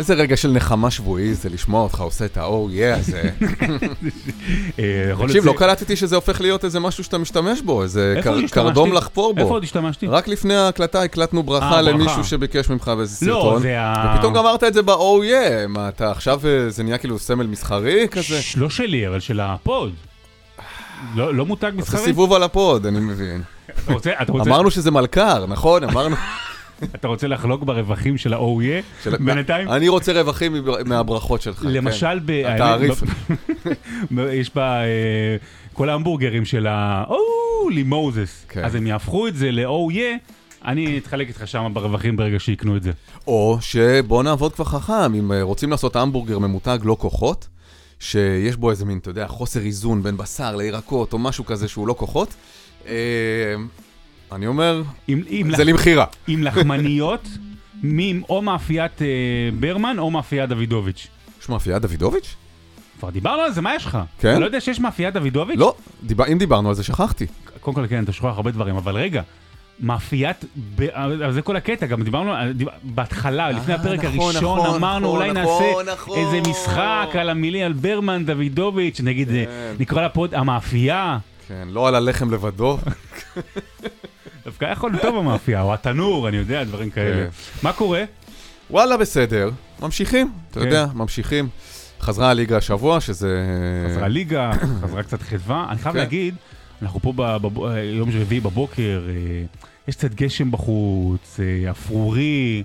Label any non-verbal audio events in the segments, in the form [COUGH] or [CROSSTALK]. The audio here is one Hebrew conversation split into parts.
איזה רגע של נחמה שבועי זה לשמוע אותך עושה את ה-Oh yeah הזה. [LAUGHS] אה, תקשיב, לא קלטתי שזה הופך להיות איזה משהו שאתה משתמש בו, איזה איפה? קרדום לחפור איפה בו. עוד השתמשתי? רק לפני ההקלטה הקלטנו אה, ברכה ברכה. למישהו שביקש ממך באיזה לא, סרטון. זה. ופתאום אמרת את זה ב-Oh yeah, מה אתה עכשיו אה, זה נהיה כאילו סמל מסחרי כזה? לא שלי, אבל של הפוד. לא לא מותג זה מסחרי. סיבוב על הפוד, אני מבין. אמרנו שזה מלכר, נכון? אמרנו... אתה רוצה לחלוק ברווחים של ה-OE של- בינתיים? אני רוצה רווחים מהברכות שלך. כן. למשל, התעריף. [LAUGHS] יש בה אה, כל ההמבורגרים של ה-Oh, לי מוזס. כן. אז הם יהפכו את זה ל-Oh yeah, אני אתחלק איתך שם ברווחים ברגע שיקנו את זה. או שבוא נעבוד כבר חכם, אם אה, רוצים לעשות המבורגר ממותג לא כוחות, שיש בו איזה מין, אתה יודע, חוסר איזון בין בשר לירקות או משהו כזה שהוא לא כוחות, אה, אני אומר, עם- עם זה לח- למכירה. עם לחמניות, מ- או מאפיית אה, ברמן או מאפיית דוידוביץ'. יש מאפייה דוידוביץ'? כבר דיברנו על זה, מה יש לך? כן? אתה לא יודע שיש מאפיית דוידוביץ'? לא, דיבר- אם דיברנו על זה שכחתי. קודם כל כן, אתה שוכח הרבה דברים, אבל רגע, מאפיית, ב... זה כל הקטע, גם דיברנו, דיבר... בהתחלה, לפני אה, הפרק נכון, הראשון, נכון, אמרנו נכון, אולי נעשה. איזה משחק על המילים, על ברמן, דוידוביץ', נגיד, כן. נקרא לה פה המאפייה, כן, לא על הלחם לבדו. [LAUGHS] דווקא יכול להיות טוב המאפייה, או התנור, אני יודע, דברים כאלה. כן. מה קורה? וואלה, בסדר. ממשיכים, אתה כן. יודע, ממשיכים. חזרה הליגה השבוע, שזה... חזרה ליגה, [COUGHS] חזרה קצת חדווה. אני חייב כן. להגיד, אנחנו פה ב- בב- אה, יום רביעי בבוקר, אה, יש קצת גשם בחוץ, אה, אפרורי.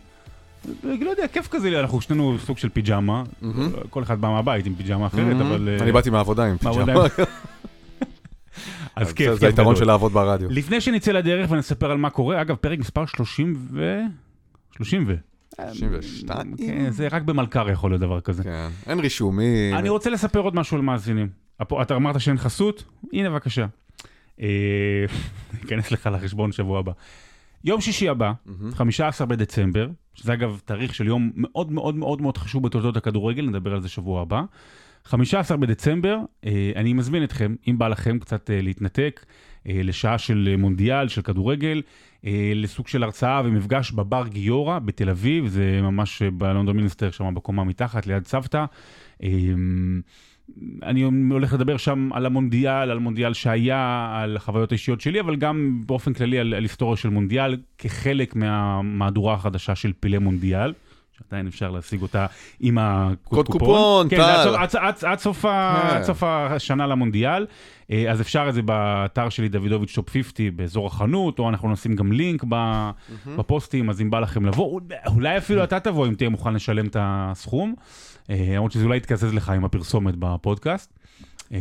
אה, לא יודע, כיף כזה, אנחנו שנינו סוג של פיג'מה. כל אחד בא מהבית עם פיג'מה אחרת. אבל... אני באתי מהעבודה עם פיג'מה. [LAUGHS] אז כיף, זה כיף היתרון גדול. של לעבוד ברדיו. לפני שנצא לדרך ונספר על מה קורה, אגב, פרק מספר 30 ו... 30 ו... 32? כן, זה רק במלכר יכול להיות דבר כזה. כן, אין רישומים. אני רוצה לספר עוד משהו על מאזינים. אתה אמרת שאין חסות? הנה בבקשה. אה, [LAUGHS] ניכנס לך לחשבון שבוע הבא. יום שישי הבא, מהמם. 15 בדצמבר, שזה אגב תאריך של יום מאוד מאוד מאוד מאוד חשוב בתולדות הכדורגל, נדבר על זה שבוע הבא. 15 בדצמבר, אה, אני מזמין אתכם, אם בא לכם קצת אה, להתנתק, אה, לשעה של מונדיאל, של כדורגל, לסוג של הרצאה ומפגש בבר גיורא בתל אביב, זה ממש בלונדון מיניסטר, שם בקומה מתחת, ליד סבתא. אני הולך לדבר שם על המונדיאל, על מונדיאל שהיה, על החוויות האישיות שלי, אבל גם באופן כללי על, על היסטוריה של מונדיאל, כחלק מהמהדורה החדשה של פילי מונדיאל. שעדיין אפשר להשיג אותה עם הקוד קוד קופון, כן, טל. סוף- עד, עד, עד, סוף ה, כן. עד סוף השנה למונדיאל. אה, אז אפשר את זה באתר שלי, דוידוביץ' טופ 50, באזור החנות, או אנחנו נשים גם לינק בפוסטים, אז אם בא לכם לבוא, אולי- אפילו אתה תבוא אם תהיה מוכן לשלם את הסכום. אה, למרות שזה אולי יתקזז לך עם הפרסומת בפודקאסט. אה,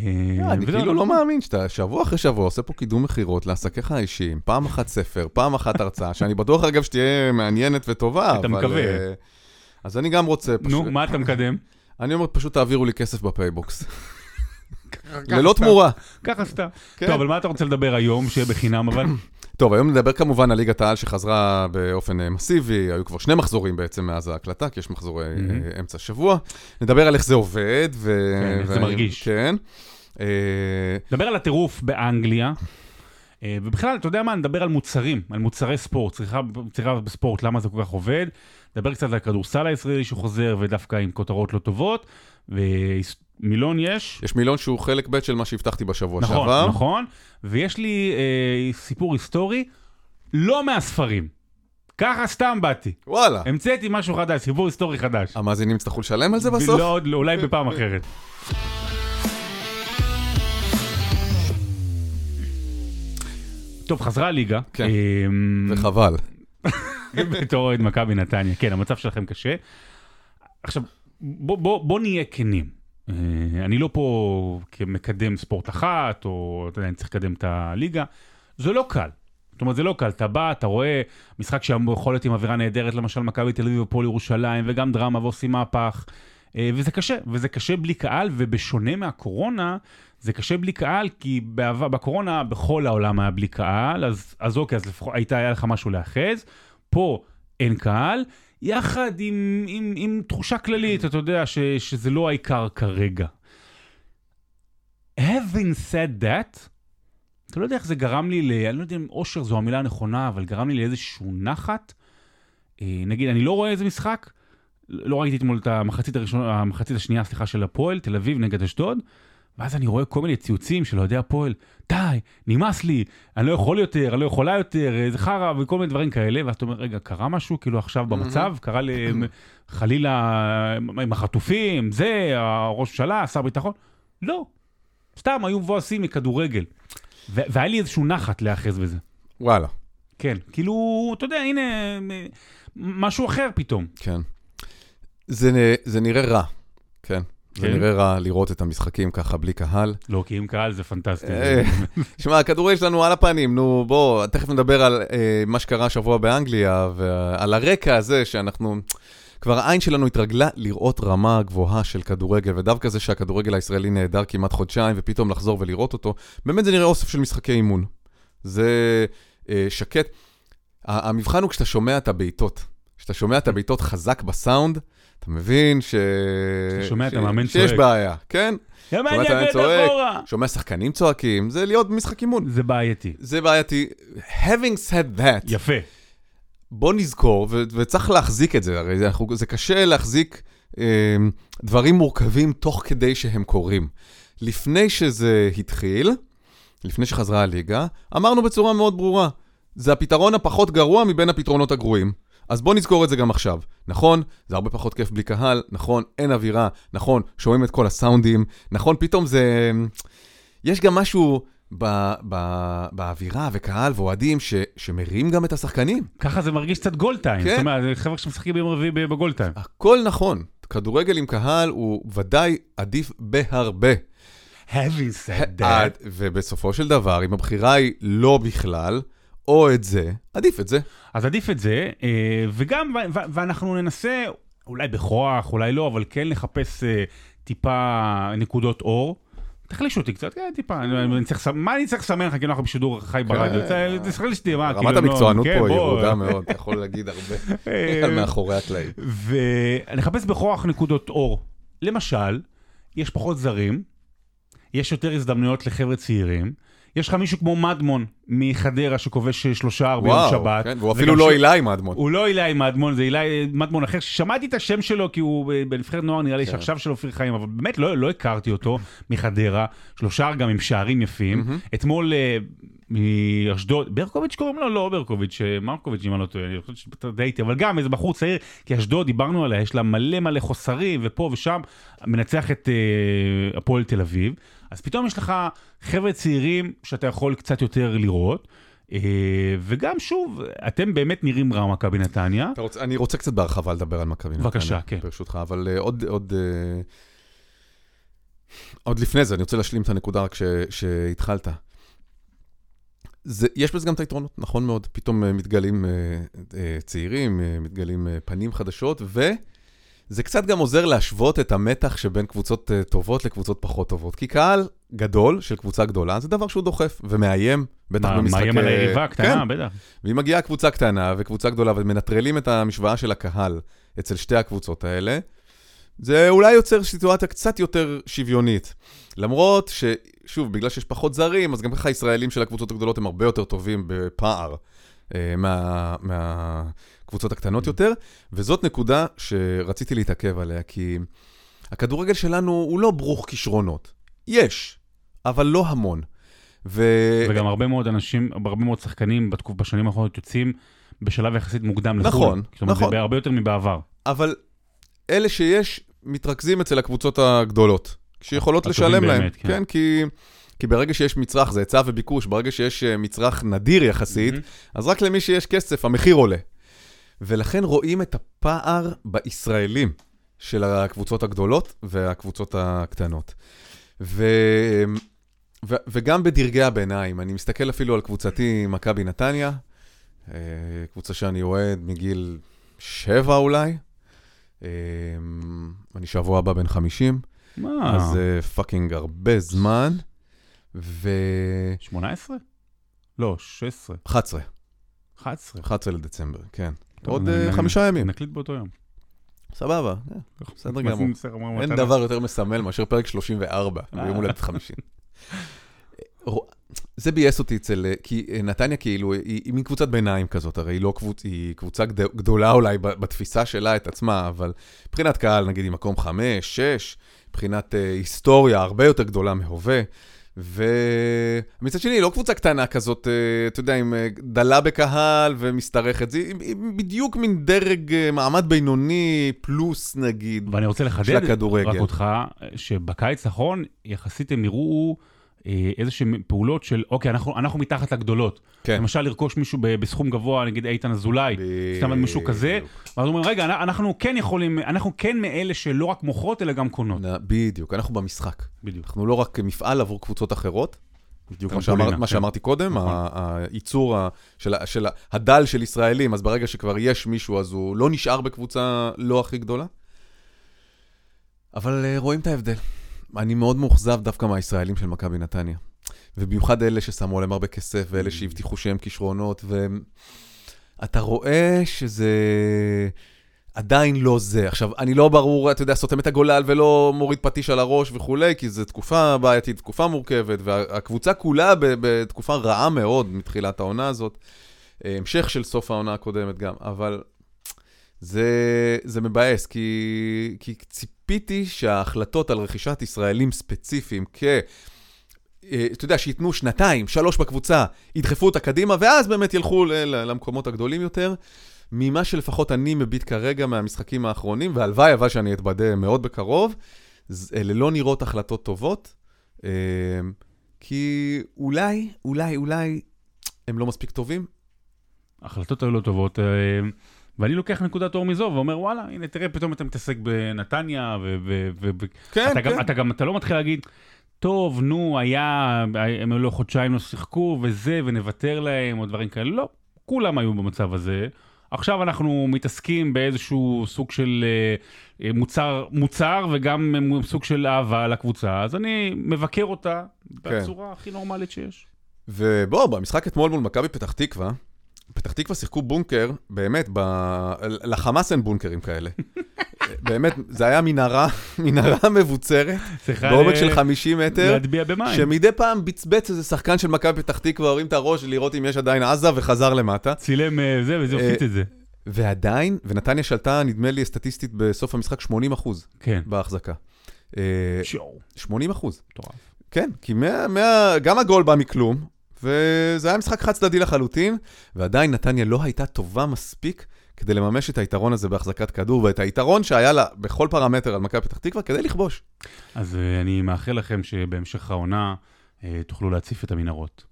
אני כאילו לא מאמין שאתה שבוע אחרי שבוע עושה פה קידום מכירות לעסקיך האישיים, פעם אחת ספר, פעם אחת הרצאה, שאני בטוח אגב שתהיה מעניינת וטובה, אתה. מקווה. אז אני גם רוצה, נו, פשוט, מה אתה מקדם? אני אומר פשוט תעבירו לי כסף בפייבוקס. ללא. תמורה. ככה סתם. כן. טוב, אבל מה אתה רוצה לדבר היום, שיהיה בחינם, אבל? [CLEARS THROAT] טוב, היום נדבר כמובן על ליגת העל שחזרה באופן אה, מסיבי, היו כבר שני מחזורים בעצם מאז ההקלטה, כי יש מחזורי. אה, אמצע שבוע. נדבר על איך זה עובד. ו... כן, איך זה מרגיש. כן. אה, נדבר על הטירוף באנגליה, ובכלל, אתה יודע מה, נדבר על מוצרים, על מוצרי ספורט, צריכה, צריכה בספורט, למה זה כל כך עובד. נדבר קצת על הכדורסל הישראלי שחוזר, ודווקא עם כותרות לא טובות, ומילון יש. יש מילון שהוא חלק ב' של מה שהבטחתי בשבוע נכון, שעבר. נכון, ויש לי אה, סיפור היסטורי, לא מהספרים. ככה סתם באתי. וואלה. המצאתי משהו חדש, סיפור היסטורי חדש. המאזינים יצטרכו לשלם על זה בסוף? לא, עוד לא, אולי בפעם אחרת. טוב, חזרה הליגה. כן. אמ, וחבל. בתור אוהד מכבי נתניה. כן, המצב שלכם קשה. עכשיו, בוא, בוא, בוא נהיה כנים. אה, אני לא פה כמקדם ספורט אחת, או אתה יודע, אני צריך לקדם את הליגה. זה לא קל. זאת אומרת, זה לא קל. אתה בא, אתה רואה משחק שיכול להיות עם אווירה נהדרת, למשל מכבי תל אביב ופועל ירושלים, וגם דרמה ועושים מהפך. אה, וזה קשה, וזה קשה בלי קהל, ובשונה מהקורונה, זה קשה בלי קהל, כי בעבר, בקורונה בכל העולם היה בלי קהל, אז, אז אוקיי, אז לפחות היית, היה לך משהו להאחז. פה אין קהל, יחד עם, עם, עם תחושה כללית, אתה יודע, ש, שזה לא העיקר כרגע. Having said that, אתה לא יודע איך זה גרם לי, ל, אני לא יודע אם אושר זו המילה הנכונה, אבל גרם לי לאיזשהו נחת. אה, נגיד, אני לא רואה איזה משחק, לא ראיתי אתמול את המחצית הראשונה, המחצית השנייה, סליחה, של הפועל, תל אביב נגד אשדוד, ואז אני רואה כל מיני ציוצים של אוהדי הפועל, די, נמאס לי, אני לא יכול יותר, אני לא יכולה יותר, זה חרא וכל מיני דברים כאלה, ואז אתה אומר, רגע, קרה משהו כאילו עכשיו במצב? קרה להם, [CLEARS THROAT] חלילה, עם החטופים, זה, הראש ממשלה, שר ביטחון? לא, סתם היו מבואסים מכדורגל. והיה לי איזשהו נחת להיאחז בזה. וואלה. כן, כאילו, אתה יודע, הנה, משהו אחר פתאום. כן. זה, זה נראה רע, כן. זה כן? נראה רע לראות את המשחקים ככה בלי קהל. לא, כי עם קהל זה פנטסטי. אה, שמע, הכדורגל שלנו על הפנים, נו, בוא, תכף נדבר על אה, מה שקרה השבוע באנגליה, ועל הרקע הזה שאנחנו... כבר העין שלנו התרגלה לראות רמה גבוהה של כדורגל, ודווקא זה שהכדורגל הישראלי נהדר כמעט חודשיים, ופתאום לחזור ולראות אותו, באמת זה נראה אוסף של משחקי אימון. זה אה, שקט. המבחן הוא כשאתה שומע את הבעיטות. כשאתה שומע את הבעיטות חזק בסאונד, אתה מבין ש... כשאתה שומע את המאמן שיש צועק. בעיה, כן? שומע את המאמן צועק. שומע שחקנים צועקים, זה להיות במשחק אימון. זה בעייתי. זה בעייתי. Having said that, יפה. בוא נזכור, ו- וצריך להחזיק את זה, הרי זה, אנחנו, זה קשה להחזיק אה, דברים מורכבים תוך כדי שהם קורים. לפני שזה התחיל, לפני שחזרה הליגה, אמרנו בצורה מאוד ברורה, זה הפתרון הפחות גרוע מבין הפתרונות הגרועים. אז בוא נזכור את זה גם עכשיו. נכון, זה הרבה פחות כיף בלי קהל, נכון, אין אווירה, נכון, שומעים את כל הסאונדים, נכון, פתאום זה... יש גם משהו ב, ב, באווירה וקהל ואוהדים ש, שמרים גם את השחקנים. ככה זה מרגיש קצת גול טיים. כן. זאת אומרת, חבר'ה שמשחקים ביום רביעי בגול טיים. הכל נכון. כדורגל עם קהל הוא ודאי עדיף בהרבה. Having said עד- ובסופו של דבר, אם הבחירה היא לא בכלל, או את זה, עדיף את זה. אז עדיף את זה, אה, וגם, ואנחנו ננסה, אולי בכוח, אולי לא, אבל כן לחפש אה, טיפה נקודות אור. תחלישו אותי קצת, כן, טיפה, מה אני צריך לסמן לך, כאילו אנחנו בשידור חי ברדיו, זה- תסתכל שתהיה, מה, כאילו, רמת לא- המקצוענות כן, פה היא. ירודה מאוד, אתה יכול להגיד הרבה אה, [LAUGHS] מאחורי הקלעים. ואני אחפש בכוח נקודות אור. למשל, יש פחות זרים, יש יותר הזדמנויות לחבר'ה צעירים, יש לך מישהו כמו מדמון מחדרה שכובש שלושה וואו, שבת. כן, והוא אפילו לא ש- אילי מדמון. הוא לא אילי מדמון, זה אילי מדמון אחר, ששמעתי את השם שלו כי הוא ב- בנבחרת נוער, נראה לי כן. שעכשיו של אופיר חיים, אבל באמת לא, לא הכרתי אותו [LAUGHS] מחדרה, שלושה גם עם שערים יפים. אתמול אה, מאשדוד, ברקוביץ' קוראים לו? לא ברקוביץ', אה, מרקוביץ', אם אני לא טועה, אני חושב שאתה די איתי, אבל גם איזה בחור צעיר, כי אשדוד, דיברנו עליה, יש לה מלא מלא חוסרים, ופה ושם, מנצח את אה, הפועל תל אביב. אז פתאום יש לך חבר'ה צעירים שאתה יכול קצת יותר לראות. אה, וגם שוב, אתם באמת נראים רע מכבי נתניה. אני רוצה קצת בהרחבה לדבר על מכבי נתניה. בבקשה, כן. ברשותך, אבל אה, עוד, עוד, אה, עוד לפני זה, אני רוצה להשלים את הנקודה רק ש- שהתחלת. זה, יש בזה גם את היתרונות, נכון מאוד. פתאום מתגלים צעירים, מתגלים פנים חדשות, וזה קצת גם עוזר להשוות את המתח שבין קבוצות אה, טובות לקבוצות פחות טובות. כי קהל גדול של קבוצה גדולה, זה דבר שהוא דוחף ומאיים, בטח מה- במשחק... מאיים על אה, היריבה כן, הקטנה, בטח. ואם מגיעה קבוצה קטנה וקבוצה גדולה ומנטרלים את המשוואה של הקהל אצל שתי הקבוצות האלה, זה אולי יוצר סיטואציה קצת יותר שוויונית. למרות ששוב, בגלל שיש פחות זרים, אז גם ככה הישראלים של הקבוצות הגדולות הם הרבה יותר טובים בפער אה, מה, מהקבוצות הקטנות יותר, וזאת נקודה שרציתי להתעכב עליה, כי הכדורגל שלנו הוא לא ברוך כישרונות. יש, אבל לא המון. ו... וגם הרבה מאוד אנשים, הרבה מאוד שחקנים בתקופ, בשנים האחרונות יוצאים בשלב יחסית מוקדם לחו"ל. נכון, זאת אומרת, נכון. זה הרבה יותר מבעבר. אבל אלה שיש, מתרכזים אצל הקבוצות הגדולות, שיכולות לשלם להם. באמת, כן. כן, כי, כי ברגע שיש מצרך, זה היצע וביקוש, ברגע שיש אה, מצרך נדיר יחסית, מהמם. אז רק למי שיש כסף, המחיר עולה. ולכן רואים את הפער בישראלים של הקבוצות הגדולות והקבוצות הקטנות. ו... ו... וגם בדרגי הביניים, אני מסתכל אפילו על קבוצתי מכבי נתניה, אה, קבוצה שאני אוהד מגיל שבע אולי. אה, אני שבוע הבא בן 50, מה? אז זה fucking הרבה זמן. ו... 18? לא, 16. 11, 11. 11 לדצמבר, כן. עוד אה, חמישה ימים. נקליט באותו יום. סבבה, אה, בסדר גמור. בסדר, אמרנו, אין דבר יותר מסמל מאשר פרק 34, ביום הולדת 50. רוא- זה ביאס אותי אצל, כי נתניה כאילו, היא, היא מין קבוצת ביניים כזאת, הרי היא לא קבוצ... היא קבוצה גד... גדולה אולי בתפיסה שלה את עצמה, אבל מבחינת קהל, נגיד, היא מקום חמש, שש, מבחינת uh, היסטוריה הרבה יותר גדולה מהווה. ומצד שני, היא לא קבוצה קטנה כזאת, uh, אתה יודע, עם uh, דלה בקהל ומשתרכת, זה בדיוק מין דרג uh, מעמד בינוני פלוס נגיד, ואני רוצה לחדד רק אותך, שבקיץ האחרון יחסית הם יראו... אה, איזה שהן פעולות של, אוקיי, אנחנו, אנחנו מתחת לגדולות. כן. למשל, לרכוש מישהו בסכום גבוה, נגיד איתן אזולאי, סתם מישהו כזה, ואז אומרים, רגע, אנחנו כן יכולים, אנחנו כן מאלה שלא רק מוכרות, אלא גם קונות. בדיוק, אנחנו במשחק. בדיוק. אנחנו לא רק מפעל עבור קבוצות אחרות, בדיוק מה, שאמר, מה כן. שאמרתי קודם, נכון. הייצור של, של הדל של ישראלים, אז ברגע שכבר יש מישהו, אז הוא לא נשאר בקבוצה לא הכי גדולה. אבל אה, רואים את ההבדל. אני מאוד מאוכזב דווקא מהישראלים של מכבי נתניה. ובמיוחד אלה ששמו עליהם הרבה כסף, ואלה mm. שהבטיחו שהם כישרונות, ואתה רואה שזה עדיין לא זה. עכשיו, אני לא ברור, אתה יודע, סותם את הגולל ולא מוריד פטיש על הראש וכולי, כי זו תקופה בעייתית, תקופה מורכבת, והקבוצה כולה בתקופה רעה מאוד מתחילת העונה הזאת. המשך של סוף העונה הקודמת גם, אבל זה, זה מבאס, כי, כי ציפיתי שההחלטות על רכישת ישראלים ספציפיים כ... אה, אתה יודע, שייתנו שנתיים, שלוש בקבוצה, ידחפו אותה קדימה, ואז באמת ילכו למקומות הגדולים יותר. ממה שלפחות אני מביט כרגע מהמשחקים האחרונים, והלוואי אבל שאני אתבדה מאוד בקרוב, אלה לא נראות החלטות טובות, אה, כי אולי, אולי, אולי הם לא מספיק טובים. החלטות האלה לא טובות. ואני לוקח נקודת אור מזו ואומר, וואלה, הנה, תראה, פתאום אתה מתעסק בנתניה, ו... כן, אתה כן. גם, אתה גם, אתה לא מתחיל להגיד, טוב, נו, היה, הם לא חודשיים לא שיחקו, וזה, ונוותר להם, או דברים כאלה. לא, כולם היו במצב הזה. עכשיו אנחנו מתעסקים באיזשהו סוג של אה, מוצר, מוצר וגם סוג של אהבה לקבוצה, אז אני מבקר אותה כן. בצורה הכי נורמלית שיש. ובוא, במשחק אתמול מול מכבי פתח תקווה, פתח תקווה שיחקו בונקר, באמת, ב... לחמאס אין בונקרים כאלה. [LAUGHS] באמת, זה היה מנהרה, [LAUGHS] מנהרה מבוצרת, בעומק של 50 מטר, להטביע במים. שמדי פעם בצבץ איזה שחקן של מכבי פתח תקווה, הורים את הראש לראות אם יש עדיין עזה, וחזר למטה. צילם אה, זה, וזה הופיץ את זה. ועדיין, ונתניה שלטה, נדמה לי, סטטיסטית בסוף המשחק 80 אחוז כן. בהחזקה. אה, שואו. 80 אחוז. מטורף. כן, כי מה, מה, גם הגול בא מכלום, וזה היה משחק חד צדדי לחלוטין, ועדיין נתניה לא הייתה טובה מספיק כדי לממש את היתרון הזה בהחזקת כדור, ואת היתרון שהיה לה בכל פרמטר על מכבי פתח תקווה כדי לכבוש. אז uh, אני מאחל לכם שבהמשך העונה uh, תוכלו להציף את המנהרות.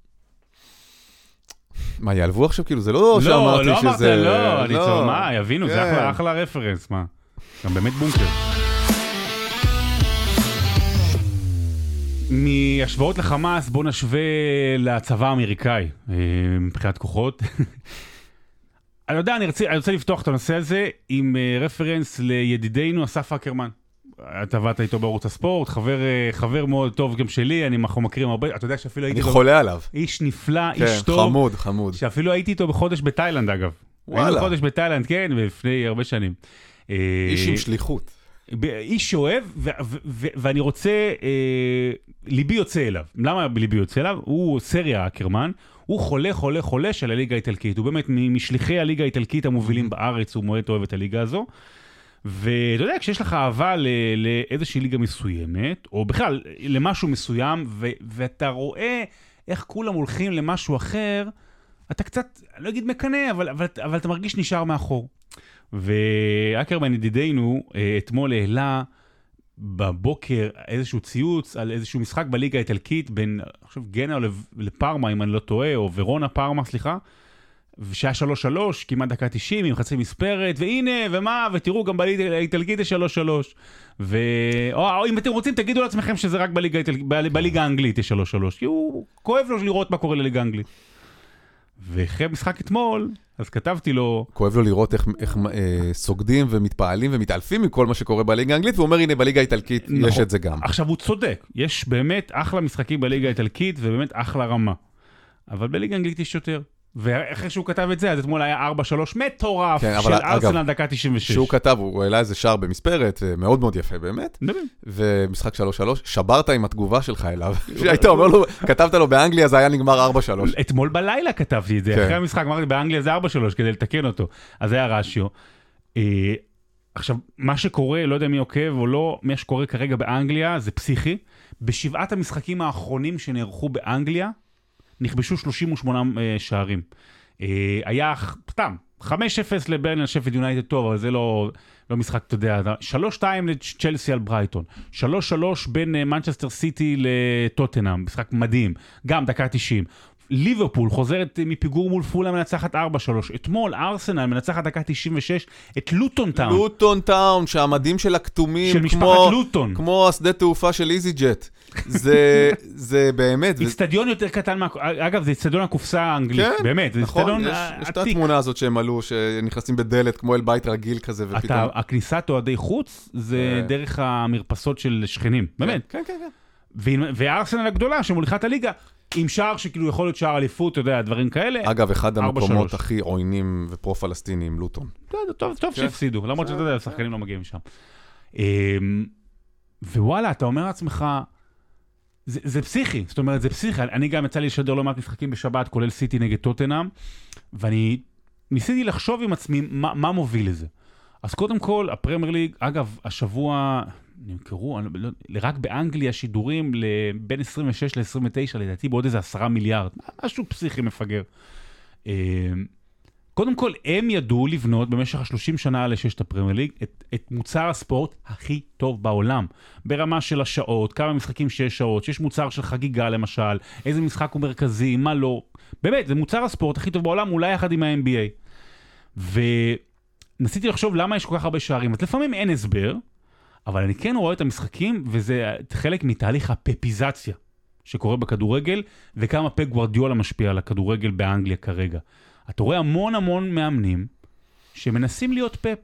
מה, יעלבו עכשיו? כאילו, זה לא, לא שאמרתי לא שזה... לא, לא, אמרת, לא, אני מה, יבינו, כן. זה אחלה, אחלה רפרנס, מה. גם באמת בונקר. מהשוואות לחמאס, בוא נשווה לצבא האמריקאי אה, מבחינת כוחות. [LAUGHS] אני יודע, אני רוצה, אני רוצה לפתוח את הנושא הזה עם uh, רפרנס לידידנו אסף אקרמן. אתה עבדת איתו בערוץ הספורט, חבר, uh, חבר מאוד טוב גם שלי, אני, אנחנו מכירים הרבה, אתה יודע שאפילו הייתי... אני חולה עליו. איש נפלא, כן, איש טוב. חמוד, חמוד. שאפילו הייתי איתו בחודש בתאילנד אגב. וואלה. היינו בחודש בתאילנד, כן, לפני הרבה שנים. איש עם שליחות. איש שאוהב, ואני רוצה, אה, ליבי יוצא אליו. למה ליבי יוצא אליו? הוא סריה אקרמן, הוא חולה, חולה, חולה של הליגה האיטלקית. הוא באמת משליחי הליגה האיטלקית המובילים בארץ, הוא מאוד אוהב את הליגה הזו. ואתה יודע, כשיש לך אהבה לאיזושהי ליגה מסוימת, או בכלל למשהו מסוים, ו- ואתה רואה איך כולם הולכים למשהו אחר, אתה קצת, אני לא אגיד מקנא, אבל, אבל, אבל אתה מרגיש נשאר מאחור. ואקרמן ידידנו אה, אתמול העלה בבוקר איזשהו ציוץ על איזשהו משחק בליגה האיטלקית בין, אני חושב, גנה לפרמה, אם אני לא טועה, או ורונה פרמה, סליחה. ושהיה 3-3, כמעט דקה 90, עם חצי מספרת, והנה, ומה, ותראו, גם בליגה האיטלקית יש 3-3. ו... או, או אם אתם רוצים, תגידו לעצמכם שזה רק בליגה. בליגה האנגלית יש 3-3, כי הוא כואב לו לראות מה קורה לליגה האנגלית. ואחרי המשחק אתמול, אז כתבתי לו... כואב לו לראות איך, איך אה, סוגדים ומתפעלים ומתעלפים מכל מה שקורה בליגה האנגלית, והוא אומר, הנה, בליגה האיטלקית נכון. יש את זה גם. עכשיו, הוא צודק, יש באמת אחלה משחקים בליגה האיטלקית, ובאמת אחלה רמה. אבל בליגה האנגלית יש יותר. ואחרי שהוא כתב את זה, אז אתמול היה 4-3 מטורף כן, של ארסנל דקה 96. שהוא כתב, הוא העלה איזה שער במספרת, אה, מאוד מאוד יפה באמת, באמת. ומשחק 3-3, שברת עם התגובה שלך אליו, [LAUGHS] שהיית אומר לו, כתבת לו באנגליה זה היה נגמר 4-3. אתמול בלילה כתבתי את זה, כן. אחרי המשחק, אמרתי באנגליה זה 4-3 כדי לתקן אותו, אז זה היה רשיו. אה, עכשיו, מה שקורה, לא יודע מי עוקב או לא, מה שקורה כרגע באנגליה זה פסיכי. בשבעת המשחקים האחרונים שנערכו באנגליה, נכבשו 38 אה, שערים. אה, היה, סתם, 5-0 לברנלי על שפילד יונייטד טוב, אבל זה לא, לא משחק, אתה יודע, 3-2 לצ'לסי על ברייטון, 3-3 בין אה, מנצ'סטר סיטי לטוטנאם, משחק מדהים, גם דקה 90. ליברפול חוזרת אה, מפיגור מול פולהאם, מנצחת 4-3. אתמול ארסנל מנצחת דקה 96 את לוטון טאון, לוטון טאון, שהמדים שלה כתומים, של משפחת כמו- לוטון. כמו השדה תעופה של איזי ג'ט. זה, [LAUGHS] זה באמת, איצטדיון יותר קטן, מה... אגב, זה איצטדיון הקופסה האנגלית, כן, באמת, זה נכון, איצטדיון יש, אה, יש את עתיק. התמונה הזאת שהם עלו, שנכנסים בדלת כמו אל בית רגיל כזה, ופתאום... אתה, הכניסת אוהדי חוץ זה אה. דרך המרפסות של שכנים, באמת. כן, כן, כן. וארסנל הגדולה שמוליכה את הליגה, עם שער שכאילו יכול להיות שער אליפות, אתה יודע, דברים כאלה. אגב, אחד המקומות. הכי עוינים ופרו-פלסטיניים, לוטון. טוב, טוב, טוב כן. שהפסידו, למרות שאתה יודע, השחקנים לא מגיעים משם. אמ, ווואלה, אתה אומר לעצמך, זה, זה פסיכי, זאת אומרת, זה פסיכי. אני גם יצא לי לשדר לא מעט משחקים בשבת, כולל סיטי נגד טוטנאם, ואני ניסיתי לחשוב עם עצמי מה, מה מוביל לזה. אז קודם כל, הפרמייר ליג, אגב, השבוע נמכרו, לא, רק באנגליה שידורים בין 26 ל-29, לדעתי בעוד איזה 10 מיליארד, משהו פסיכי מפגר. אמ, קודם כל, הם ידעו לבנות במשך ה-30 שנה האלה שיש את הפרמייר ליג, את, את מוצר הספורט הכי טוב בעולם. ברמה של השעות, כמה משחקים שיש שעות, שיש מוצר של חגיגה למשל, איזה משחק הוא מרכזי, מה לא. באמת, זה מוצר הספורט הכי טוב בעולם, אולי יחד עם ה-NBA. וניסיתי לחשוב למה יש כל כך הרבה שערים. אז לפעמים אין הסבר, אבל אני כן רואה את המשחקים, וזה חלק מתהליך הפפיזציה שקורה בכדורגל, וכמה פפ גוורדיולה משפיע על הכדורגל באנגליה כרגע. אתה רואה המון המון מאמנים שמנסים להיות פפ.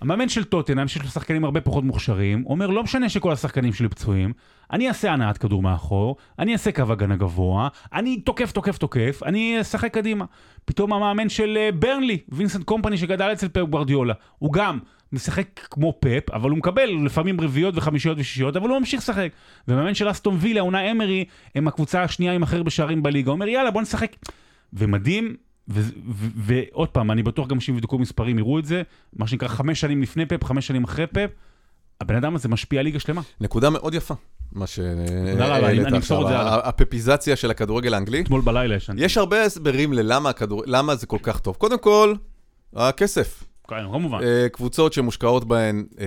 המאמן של טוטנאם, שיש לו שחקנים הרבה פחות מוכשרים, אומר, לא משנה שכל השחקנים שלי פצועים, אני אעשה הנעת כדור מאחור, אני אעשה קו הגנה גבוה, אני תוקף, תוקף, תוקף, אני אשחק קדימה. פתאום המאמן של אה, ברנלי, וינסנט קומפני שגדל אצל פפ גוורדיולה, הוא גם משחק כמו פפ, אבל הוא מקבל לפעמים רביעיות וחמישיות ושישיות, אבל הוא ממשיך לשחק. ומאמן של אסטון וילה, עונה אמרי, הם הקבוצה השנייה עם הכי הרבה שערים בליגה, אומר, יאללה, בוא נשחק. ומדהים, ועוד פעם, אני בטוח גם שאם יבדקו מספרים יראו את זה, מה שנקרא חמש שנים לפני פפ, חמש שנים אחרי פפ, הבן אדם הזה משפיע ליגה שלמה. נקודה מאוד יפה, מה שהעלית עכשיו. הפפיזציה של הכדורגל האנגלי. אתמול בלילה ישנתי. יש הרבה הסברים ללמה זה כל כך טוב. קודם כל, הכסף. כן, כמובן. אה, קבוצות שמושקעות בהן אה,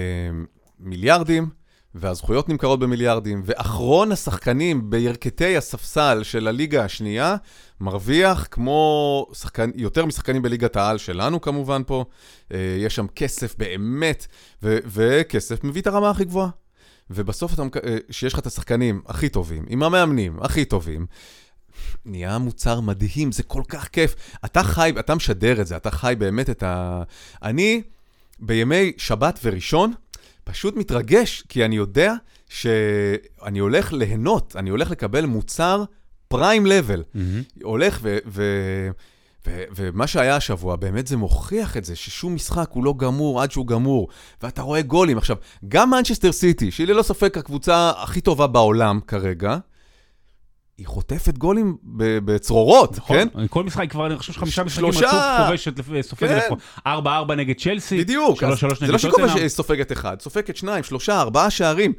מיליארדים, והזכויות נמכרות במיליארדים, ואחרון השחקנים בירכתי הספסל של הליגה השנייה מרוויח כמו שחקן, יותר משחקנים בליגת העל שלנו כמובן פה. אה, יש שם כסף באמת, ו, וכסף מביא את הרמה הכי גבוהה. ובסוף אתה, שיש לך את השחקנים הכי טובים, עם המאמנים הכי טובים, נהיה מוצר מדהים, זה כל כך כיף. אתה חי, אתה משדר את זה, אתה חי באמת את ה... אני, בימי שבת וראשון, פשוט מתרגש, כי אני יודע שאני הולך ליהנות, אני הולך לקבל מוצר פריים לבל. מהמם. הולך ו... ו... ו- ומה שהיה השבוע, באמת זה מוכיח את זה, ששום משחק הוא לא גמור עד שהוא גמור, ואתה רואה גולים. עכשיו, גם מנצ'סטר סיטי, שהיא ללא ספק הקבוצה הכי טובה בעולם כרגע, היא חוטפת גולים בצרורות, נכון, כן? כל משחק כבר, אני חושב שחמישה משחקים. רצוף כובשת, לפ- סופגת כן. לפחות. ארבע ארבע נגד צ'לסי, בדיוק. שלוש אז שלוש זה נגד לא שהיא טוטנאם. כובשת סופגת אחד, סופגת שניים, שלושה, ארבעה שערים,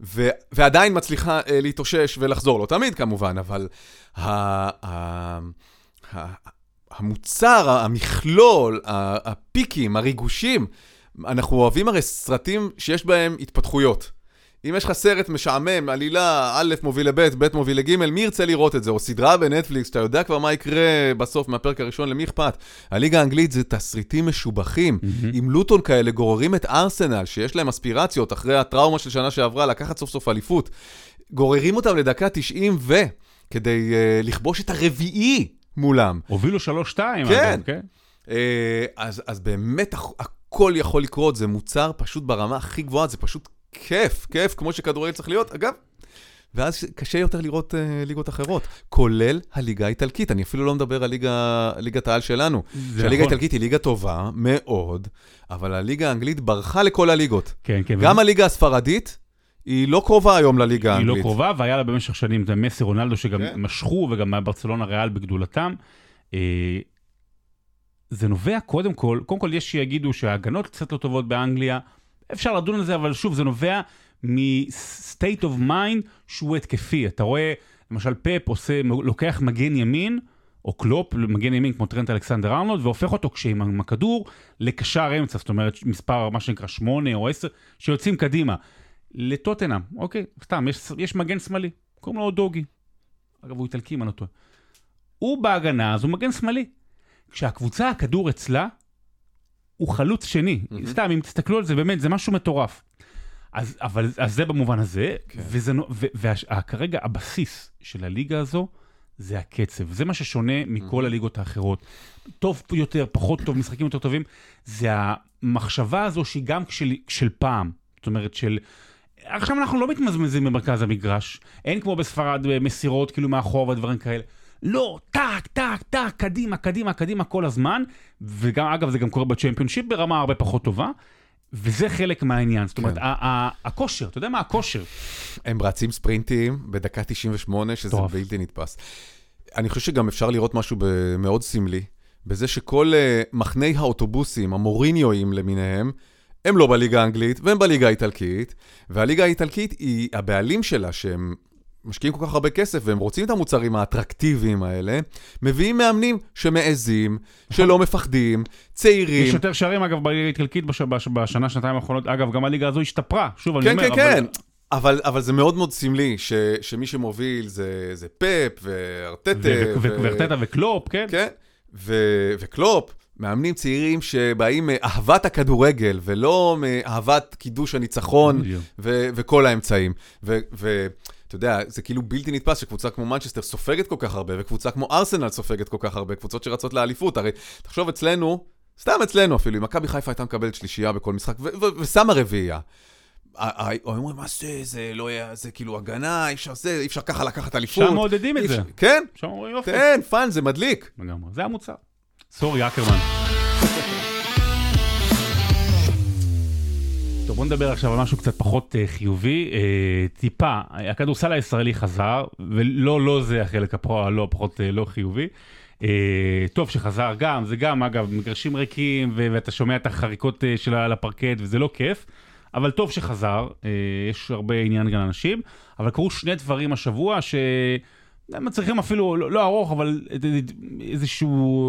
ו- ועדיין מצליחה אה, להתאושש ולחזור. לא תמיד כמובן, אבל ה- ה- ה- המוצר, המכלול, הפיקים, הריגושים, אנחנו אוהבים הרי סרטים שיש בהם התפתחויות. אם יש לך סרט משעמם, עלילה א' מוביל לב', ב' מוביל לג', מי ירצה לראות את זה? או סדרה בנטפליקס, אתה יודע כבר מה יקרה בסוף מהפרק הראשון, למי אכפת? הליגה האנגלית זה תסריטים משובחים. עם לוטון כאלה גוררים את ארסנל, שיש להם אספירציות אחרי הטראומה של שנה שעברה, לקחת סוף סוף אליפות. גוררים אותם לדקה 90 ו... כדי uh, לכבוש את הרביעי מולם. הובילו שלוש שתיים. כן. אגב, כן. אה, אז, אז באמת הכ- הכל יכול לקרות, זה מוצר פשוט ברמה הכי גבוהה, זה פשוט כיף, כיף, כמו שכדורגל צריך להיות. אגב, ואז קשה יותר לראות uh, ליגות אחרות, כולל הליגה האיטלקית. אני אפילו לא מדבר על ליגה, ליגת העל שלנו. שהליגה נכון. האיטלקית היא ליגה טובה מאוד, אבל הליגה האנגלית ברחה לכל הליגות. כן, כן. גם הליגה הספרדית, היא לא קרובה היום לליגה היא האנגלית. לא קרובה, והיה לה במשך שנים, זה מסי רונלדו שגם כן. משכו, וגם ברצלונה ריאל בגדולתם. אה, זה נובע קודם כל, קודם כל יש שיגידו שההגנות קצת לא טובות באנגליה, אפשר לדון על זה, אבל שוב, זה נובע מ-state of mind שהוא התקפי. אתה רואה, למשל פפ עושה, לוקח מגן ימין, או קלופ, מגן ימין כמו טרנט אלכסנדר ארנולד, והופך אותו כשעם עם הכדור לקשר אמצע, זאת אומרת מספר, מה שנקרא 8 או 10, שיוצאים קדימה. לטוטנאם, אוקיי, סתם, יש, יש מגן שמאלי, קוראים לו דוגי. אגב, הוא איטלקי, אם אני לא טועה. הוא בהגנה, אז הוא מגן שמאלי. כשהקבוצה, הכדור אצלה, הוא חלוץ שני. מהמם. סתם, אם תסתכלו על זה, באמת, זה משהו מטורף. אז, אבל, אז זה במובן הזה, כן. וזה, נו- ו- וכרגע הבסיס של הליגה הזו, זה הקצב. זה מה ששונה מכל הליגות האחרות. טוב יותר, פחות טוב, משחקים יותר טובים, זה המחשבה הזו שהיא גם של, של פעם. זאת אומרת, של... עכשיו אנחנו לא מתמזמזים במרכז המגרש, אין כמו בספרד אה, מסירות כאילו מאחור ודברים כאלה. לא, טק, טק, טק, קדימה, קדימה, קדימה כל הזמן, וגם, אגב, זה גם קורה בצ'מפיונשיפ ברמה הרבה פחות טובה, וזה חלק מהעניין. זאת אומרת, כן. הכושר, אתה יודע מה הכושר? הם רצים ספרינטים בדקה 98, שזה. בלתי נתפס. אני חושב שגם אפשר לראות משהו מאוד סמלי, בזה שכל אה, מחני האוטובוסים, המוריניואים למיניהם, הם לא בליגה האנגלית והם בליגה האיטלקית, והליגה האיטלקית היא הבעלים שלה, שהם משקיעים כל כך הרבה כסף והם רוצים את המוצרים האטרקטיביים האלה, מביאים מאמנים שמעזים, שלא מפחדים, צעירים. יש יותר שערים, אגב, בליגה האיטלקית בש- בש- בשנה, שנתיים האחרונות. אגב, גם הליגה הזו השתפרה, שוב, אני כן, אומר. כן, אבל- כן. אבל, אבל זה מאוד מאוד סמלי ש, שמי שמוביל זה, זה פפ וארטטה. ו- ו- וארטטה וקלופ, כן? כן, ו, וקלופ, מאמנים צעירים שבאים מאהבת הכדורגל ולא מאהבת קידוש הניצחון. ו, וכל האמצעים. ו- ואתה יודע, זה כאילו בלתי נתפס שקבוצה כמו מנצ'סטר סופגת כל כך הרבה, וקבוצה כמו ארסנל סופגת כל כך הרבה, קבוצות שרצות לאליפות. הרי תחשוב אצלנו, סתם אצלנו אפילו, אם מכבי חיפה הייתה מקבלת שלישייה בכל משחק, ושמה רביעייה. אומרים, מה זה, זה לא היה, זה כאילו הגנה, אי אפשר זה, אי אפשר ככה לקחת אליפות. שם מעודדים את זה. כן, שם אומרים יופי. כן, fun, זה מדליק. לגמרי, זה המוצר. sorry, אקרמן. בוא נדבר עכשיו על משהו קצת פחות אה, חיובי. אה, טיפה, הכדורסל הישראלי חזר, ולא, לא זה החלק הפרו, הלא פחות אה, לא חיובי. אה, טוב שחזר גם, זה גם, אגב, מגרשים ריקים, ו- ואתה שומע את החריקות אה, שלה על הפרקט, וזה לא כיף. אבל טוב שחזר, uh, יש הרבה עניין גם לאנשים, אבל קרו שני דברים השבוע ש... מצריכים אפילו, לא, לא ארוך, אבל איזושהי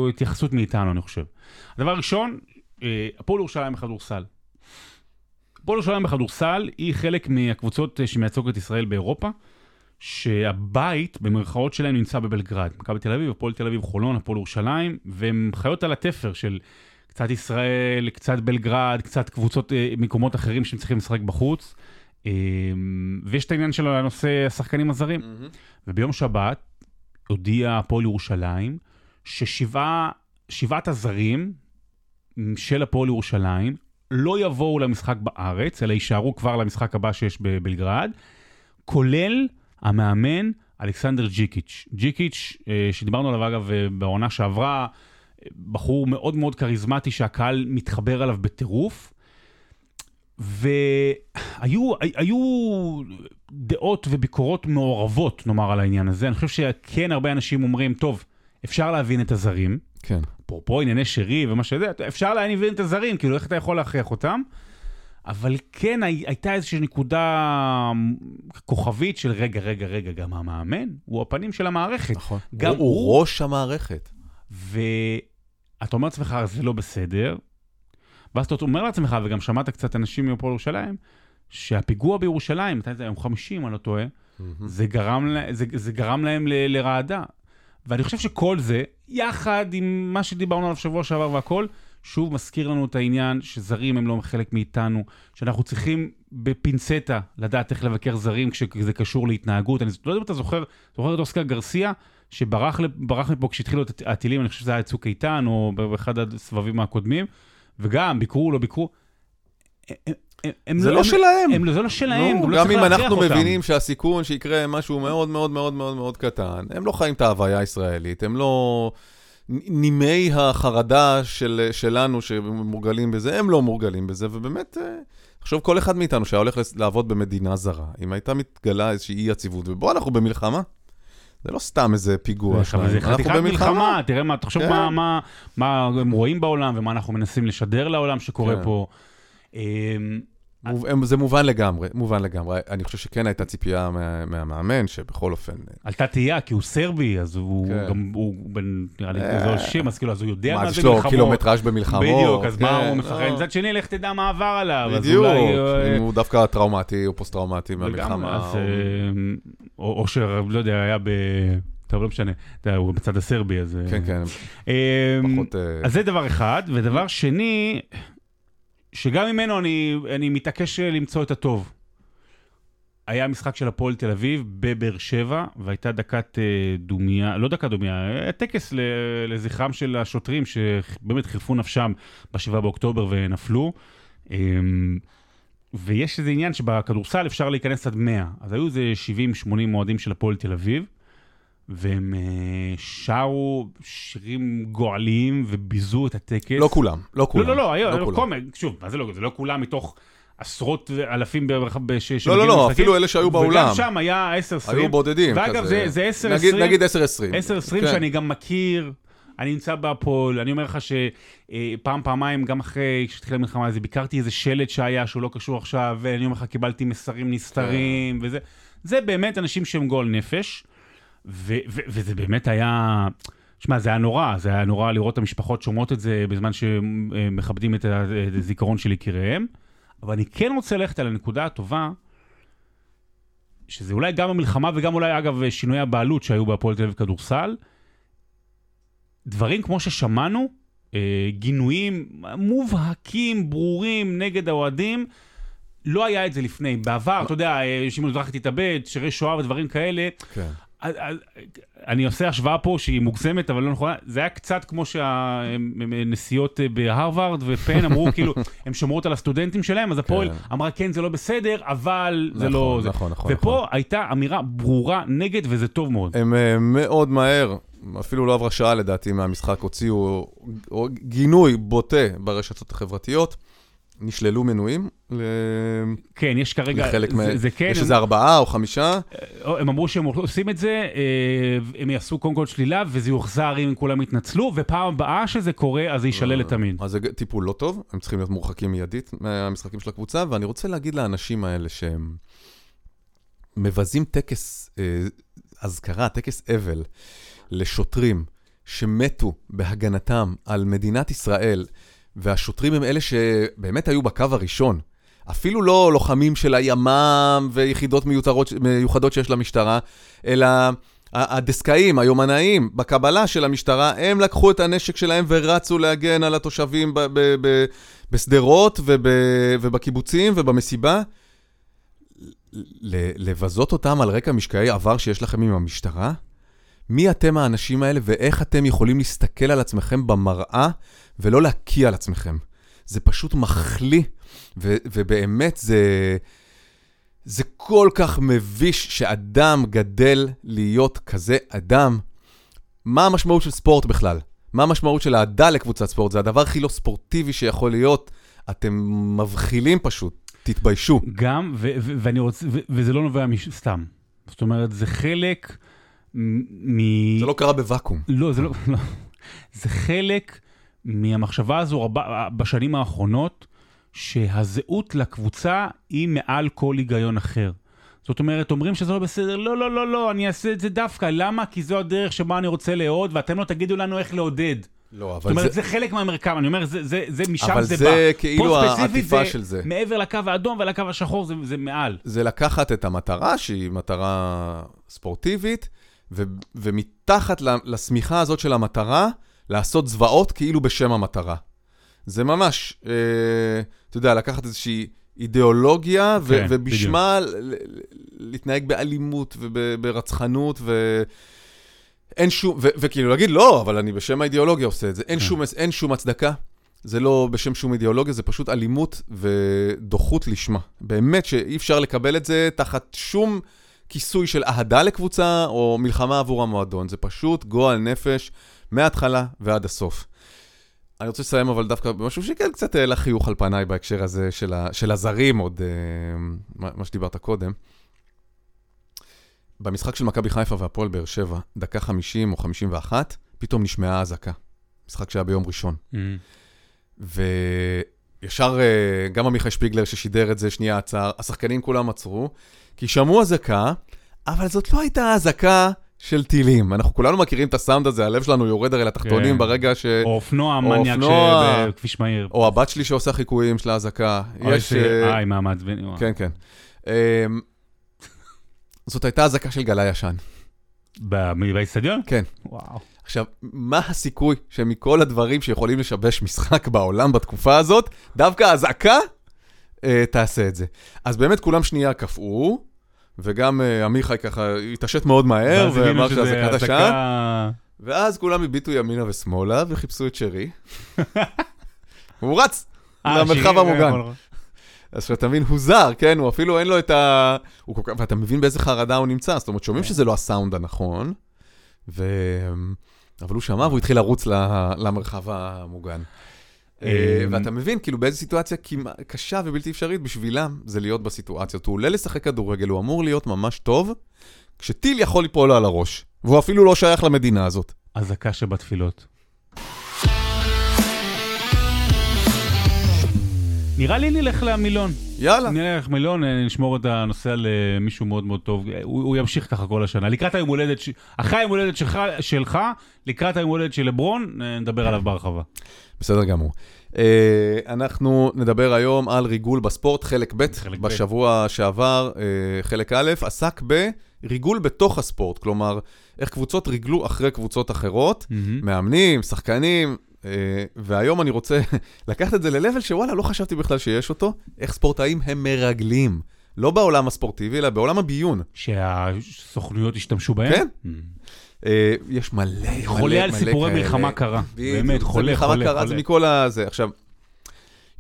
התייחסות מאיתנו, אני חושב. הדבר הראשון, הפועל ירושלים בכדורסל. הפועל ירושלים בכדורסל היא חלק מהקבוצות אה, שמייצגות את ישראל באירופה, שהבית, במרכאות שלהם, נמצא בבלגרד. מכבי תל אביב, הפועל תל אביב, חולון, הפועל ירושלים, והם חיות על התפר של קצת ישראל, קצת בלגרד, קצת קבוצות, אה, מקומות אחרים שהם צריכים לשחק בחוץ. אה, ויש את העניין של הנושא השחקנים הזרים. וביום שבת הודיע הפועל ירושלים ששבעת הזרים של הפועל ירושלים לא יבואו למשחק בארץ, אלא יישארו כבר למשחק הבא שיש בבלגרד, כולל המאמן אלכסנדר ג'יקיץ'. ג'יקיץ', אה, שדיברנו עליו אגב אה, בעונה שעברה, אה, בחור מאוד מאוד כריזמטי שהקהל מתחבר אליו בטירוף. והיו היו דעות וביקורות מעורבות, נאמר, על העניין הזה. אני חושב שכן הרבה אנשים אומרים, טוב, אפשר להבין את הזרים. כן. אפרופו ענייני שרי ומה שזה, אפשר להבין את הזרים, כאילו, איך אתה יכול להכריח אותם? אבל כן הי- הייתה איזושהי נקודה כוכבית של רגע, רגע, רגע, גם המאמן הוא הפנים של המערכת. נכון. גם הוא, הוא ראש המערכת. ואתה אומר לעצמך, זה לא בסדר, ואז אתה אומר לעצמך, וגם שמעת קצת אנשים מהפועל ירושלים, שהפיגוע בירושלים, מתי זה היום 50, אני לא טועה, זה גרם, לה- זה, זה גרם להם ל, לרעדה. ואני חושב שכל זה, יחד עם מה שדיברנו עליו שבוע שעבר והכל, שוב מזכיר לנו את העניין שזרים הם לא חלק מאיתנו, שאנחנו צריכים בפינצטה לדעת איך לבקר זרים כשזה קשור להתנהגות. אני לא יודע אם אתה זוכר, זוכר את אוסקר גרסיה, שברח מפה כשהתחילו את הטילים, אני חושב שזה היה צוק איתן, או באחד הסבבים הקודמים, וגם, ביקרו, לא ביקרו. הם- הם זה לא הם- שלהם. הם- זה לא שלהם, גם לא גם צריך אם להכריח אנחנו אותם. מבינים שהסיכון שיקרה משהו מאוד מאוד מאוד מאוד מאוד קטן, הם לא חיים את ההוויה הישראלית, הם לא... נימי החרדה של, שלנו שמורגלים בזה, הם לא מורגלים בזה, ובאמת, אה, תחשוב, כל אחד מאיתנו שהיה הולך לעבוד במדינה זרה, אם הייתה מתגלה איזושהי אי-יציבות, ובוא, אנחנו במלחמה. זה לא סתם איזה פיגוע זה אנחנו חתיכת במלחמה. מלחמה, תראה מה, תחשוב כן. מה- מה- מה הם רואים בעולם ומה אנחנו מנסים לשדר לעולם שקורה כן. פה. הם- זה מובן לגמרי, מובן לגמרי. אני חושב שכן הייתה ציפייה מה- מהמאמן, שבכל אופן... אה, עלתה תהייה, כי הוא סרבי, אז הוא כן. גם, הוא בן, נראה לי, אה. איזה 60, אז כאילו, אז הוא יודע מה, מה יש זה לו מלחמות. קילומטראז' במלחמות? בדיוק, אז מה כן, הוא מפחד? לא. מצד שני, לך תדע מה עבר עליו, בדיוק. אה, אם הוא דווקא טראומטי או פוסט-טראומטי מהמלחמה. אז, או- אה, או או שלא יודע, היה ב... טוב, לא משנה, אתה יודע, הוא בצד הסרבי, אז... אה, כן, כן, פחות... אה, אז זה דבר אחד, ודבר שני, שגם ממנו אני, אני מתעקש למצוא את הטוב. היה משחק של הפועל תל אביב בבאר שבע, והייתה דקת אה, דומיה, לא דקת דומיה, היה טקס ל- לזכרם של השוטרים שבאמת חירפו נפשם ב-7 באוקטובר ונפלו. אמ, ויש איזה עניין שבכדורסל אפשר להיכנס עד 100, אז היו איזה 70-80 אוהדים של הפועל תל אביב, והם אה, שרו שירים גועליים וביזו את הטקס. לא כולם, לא כולם. לא, לא, לא, היו, כולם. קומק, שוב, מה זה לא, זה לא כולם מתוך עשרות אלפים ש- לא, שמגיעים לא, לא, למשחקים. אפילו אלה שהיו וגם באולם. שם היה 10-20. היו בודדים. ואגב, כזה. זה- זה 10-20. נגיד- נגיד 10-20. 10-20 כן. שאני גם מכיר, אני נמצא בהפועל, אני אומר לך שפעם, פעמיים, גם אחרי שהתחילה המלחמה הזו, ביקרתי איזה שלט שהיה שהוא לא קשור עכשיו, ואני אומר לך, קיבלתי מסרים נסתרים, וזה. זה באמת אנשים שהם גועל נפש, וזה באמת היה... שמע, זה היה נורא, זה היה נורא לראות את המשפחות שומעות את זה בזמן שמכבדים את ה- את הזיכרון של יקיריהם, אבל אני כן רוצה ללכת על הנקודה הטובה, שזה אולי גם המלחמה וגם אולי, אגב, שינויי הבעלות שהיו בהפועל תל אביב כדורסל, דברים כמו ששמענו, אה, גינויים מובהקים, ברורים, נגד האוהדים, לא היה את זה לפני. בעבר, אתה יודע, אה, שמעון מזרחי תתאבד, שירי שואה ודברים כאלה. כן. אני עושה השוואה פה שהיא מוגזמת, אבל לא נכונה. זה היה קצת כמו שהנשיאות בהרווארד ופן אמרו, [LAUGHS] כאילו, הן שומרות על הסטודנטים שלהם, אז הפועל כן. אמרה, כן, זה לא בסדר, אבל זה נכון, לא... זה." נכון, נכון, ופה נכון. הייתה אמירה ברורה נגד, וזה טוב מאוד. הם אה, מאוד מהר, אפילו לא עברה שעה לדעתי מהמשחק, הוציאו או- גינוי בוטה ברשתות החברתיות, נשללו מנויים ל- כן, יש כרגע... לחלק זה- מהם. זה כן, יש הם- איזה ארבעה או חמישה, הם אמרו שהם עושים את זה, אה, הם יעשו קודם כל שלילה, וזה יוחזר אם כולם יתנצלו, ופעם הבאה שזה קורה, אז זה יישלל לתמיד. אז זה טיפול לא טוב, הם צריכים להיות מורחקים מיידית מהמשחקים של הקבוצה, ואני רוצה להגיד לאנשים האלה שהם מבזים טקס אה, אזכרה, טקס אבל, לשוטרים שמתו בהגנתם על מדינת ישראל, והשוטרים הם אלה שבאמת היו בקו הראשון. אפילו לא לוחמים של הימ"מ ויחידות מיותרות, מיוחדות שיש למשטרה, אלא הדסקאים, היומנאים, בקבלה של המשטרה, הם לקחו את הנשק שלהם ורצו להגן על התושבים בשדרות וב- ובקיבוצים ובמסיבה. לבזות אותם על רקע משקעי עבר שיש לכם עם המשטרה? מי אתם האנשים האלה ואיך אתם יכולים להסתכל על עצמכם במראה ולא להקיא על עצמכם? זה פשוט מחליא, ו- ובאמת זה... זה כל כך מביש שאדם גדל להיות כזה אדם. מה המשמעות של ספורט בכלל? מה המשמעות של אהדה לקבוצת ספורט? זה הדבר הכי לא ספורטיבי שיכול להיות. אתם מבחילים פשוט, תתביישו. גם, ו- ו- ואני רוצה, ו- וזה לא נובע מש- סתם. זאת אומרת, זה חלק מ... זה לא קרה בוואקום. לא, זה לא, לא. זה חלק מהמחשבה הזו רבה, בשנים האחרונות, שהזהות לקבוצה היא מעל כל היגיון אחר. זאת אומרת, אומרים שזה לא בסדר, לא, לא, לא, לא, אני אעשה את זה דווקא. למה? כי זו הדרך שבה אני רוצה לאהוד, ואתם לא תגידו לנו איך לעודד. לא, זאת אבל אומרת, זה... זה חלק מהמרקם, אני אומר, זה, זה, זה משם אבל זה, זה בא. כאילו פה ספציפית העטיפה של זה. מעבר לקו האדום ולקו השחור, זה, זה מעל. זה לקחת את המטרה, שהיא מטרה ספורטיבית, ו- ומתחת לשמיכה הזאת של המטרה, לעשות זוועות כאילו בשם המטרה. זה ממש, אה, אתה יודע, לקחת איזושהי אידיאולוגיה, ו- כן, ובשמה ל- להתנהג באלימות וברצחנות, ו... אין שום, ו- וכאילו להגיד, לא, אבל אני בשם האידיאולוגיה עושה את זה. אין, כן. שום, אין שום הצדקה. זה לא בשם שום אידיאולוגיה, זה פשוט אלימות ודוחות לשמה. באמת שאי אפשר לקבל את זה תחת שום כיסוי של אהדה לקבוצה או מלחמה עבור המועדון. זה פשוט גועל נפש מההתחלה ועד הסוף. אני רוצה לסיים אבל דווקא במשהו שכן קצת העלה חיוך על פניי בהקשר הזה של, ה, של הזרים, עוד uh, מה שדיברת קודם. במשחק של מכבי חיפה והפועל באר שבע, דקה 50 או 51, פתאום נשמעה אזעקה. משחק שהיה ביום ראשון. Mm. וישר uh, גם עמיחי שפיגלר ששידר את זה, שנייה עצר, השחקנים כולם עצרו, כי שמעו אזעקה, אבל זאת לא הייתה אזעקה של טילים. אנחנו כולנו מכירים את הסאונד הזה, הלב שלנו יורד הרי לתחתונים כן. ברגע ש... או אופנוע מניאק בכביש מהיר. או הבת שלי שעושה חיקויים של האזעקה. יש... אה, עם המעצבנים. כן, כן. אמ, זאת הייתה אזעקה של גלה ישן. באיצטדיון? כן. וואו. עכשיו, מה הסיכוי שמכל הדברים שיכולים לשבש משחק בעולם בתקופה הזאת, דווקא אזעקה אה, תעשה את זה. אז באמת כולם שנייה קפאו, וגם uh, עמיחי ככה התעשת מאוד מהר, ואמר שזה עשן. ואז כולם הביטו ימינה ושמאלה וחיפשו את שרי. [LAUGHS] הוא רץ אה, למרחב המוגן. אז שאתה מבין, הוא זר, כן? הוא אפילו אין לו את ה... כך... ואתה מבין באיזה חרדה הוא נמצא, זאת אומרת, שומעים כן. שזה לא הסאונד הנכון, ו... אבל הוא שמע והוא התחיל לרוץ למרחב המוגן. אה, אמ, ואתה מבין, כאילו באיזו סיטואציה קשה ובלתי אפשרית בשבילם זה להיות בסיטואציות. הוא עולה לשחק כדורגל, הוא אמור להיות ממש טוב, כשטיל יכול ליפול לו על הראש, והוא אפילו לא שייך למדינה הזאת. אזעקה שבתפילות. נראה לי נלך למילון. יאללה. נלך למילון, אה, נשמור את הנושא על אה, מישהו מאוד מאוד טוב. הוא, הוא ימשיך ככה כל השנה. לקראת היום הולדת, אחרי היום הולדת שלך, שלך, לקראת היום הולדת של לברון, נדבר עליו בהרחבה. בסדר גמור. אנחנו נדבר היום על ריגול בספורט, חלק ב', חלק בשבוע ב. שעבר, חלק א', עסק בריגול בתוך הספורט, כלומר, איך קבוצות ריגלו אחרי קבוצות אחרות, mm-hmm. מאמנים, שחקנים, והיום אני רוצה [LAUGHS] לקחת את זה ל-level שוואלה, לא חשבתי בכלל שיש אותו, איך ספורטאים הם מרגלים. לא בעולם הספורטיבי, אלא בעולם הביון. שהסוכנויות השתמשו בהם? כן. Mm-hmm. אה, יש מלא, מלא, מלא כאלה. חולה על סיפורי מלחמה קרה. באמת, חולה, חולה, חולה. זה מכל הזה. עכשיו,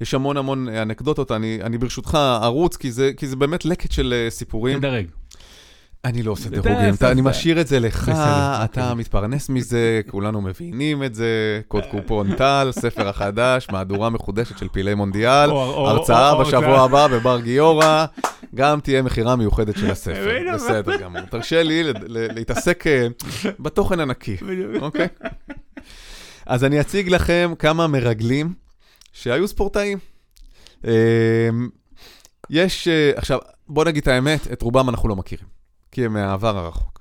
יש המון המון אנקדוטות, אני ברשותך ארוץ, כי זה באמת לקט של אה, סיפורים. תדרג. אני לא עושה דירוגים, אני משאיר את זה לך, אתה. מתפרנס מזה, כולנו מבינים את זה, קוד קופון טל, ספר החדש, מהדורה מחודשת של פעילי מונדיאל, הרצאה בשבוע הבא בבר גיורא, גם תהיה מכירה מיוחדת של הספר, [LAUGHS] בסדר גמור. תרשה לי להתעסק אה, בתוכן הנקי, [LAUGHS] אוקיי? אז אני אציג לכם כמה מרגלים שהיו ספורטאים. אה, יש, אה, עכשיו, בוא נגיד את האמת, את רובם אנחנו לא מכירים. כי הם מהעבר הרחוק.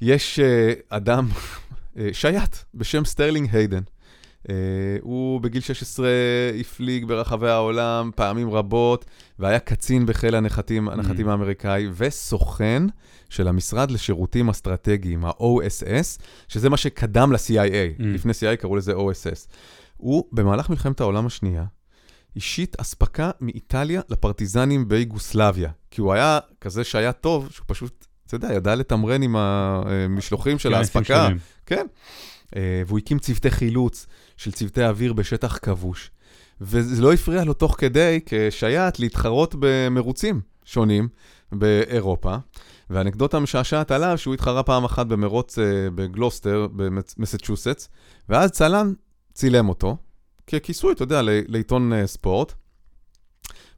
יש אה, אדם, אה, [LAUGHS] שייט, בשם סטרלינג היידן. אה, הוא בגיל 16 הפליג ברחבי העולם פעמים רבות, והיה קצין בחיל הנחתים, mm. הנחתים mm. האמריקאי, וסוכן של המשרד לשירותים אסטרטגיים, ה-OSS, שזה מה שקדם ל-CIA. Mm. לפני CIA קראו לזה OSS. הוא, במהלך מלחמת העולם השנייה, אישית אספקה מאיטליה לפרטיזנים ביוגוסלביה. כי הוא היה כזה שהיה טוב, שהוא פשוט, אתה יודע, ידע לתמרן עם המשלוחים של כן, האספקה. כן. אה, והוא הקים צוותי חילוץ של צוותי אוויר בשטח כבוש. וזה לא הפריע לו תוך כדי, כשייט, להתחרות במרוצים שונים באירופה. והאנקדוטה משעשעת עליו שהוא התחרה פעם אחת במרוץ אה, בגלוסטר, במסצ'וסטס, ואז צלם צילם אותו, ככיסוי, אתה יודע, לעיתון אה, ספורט.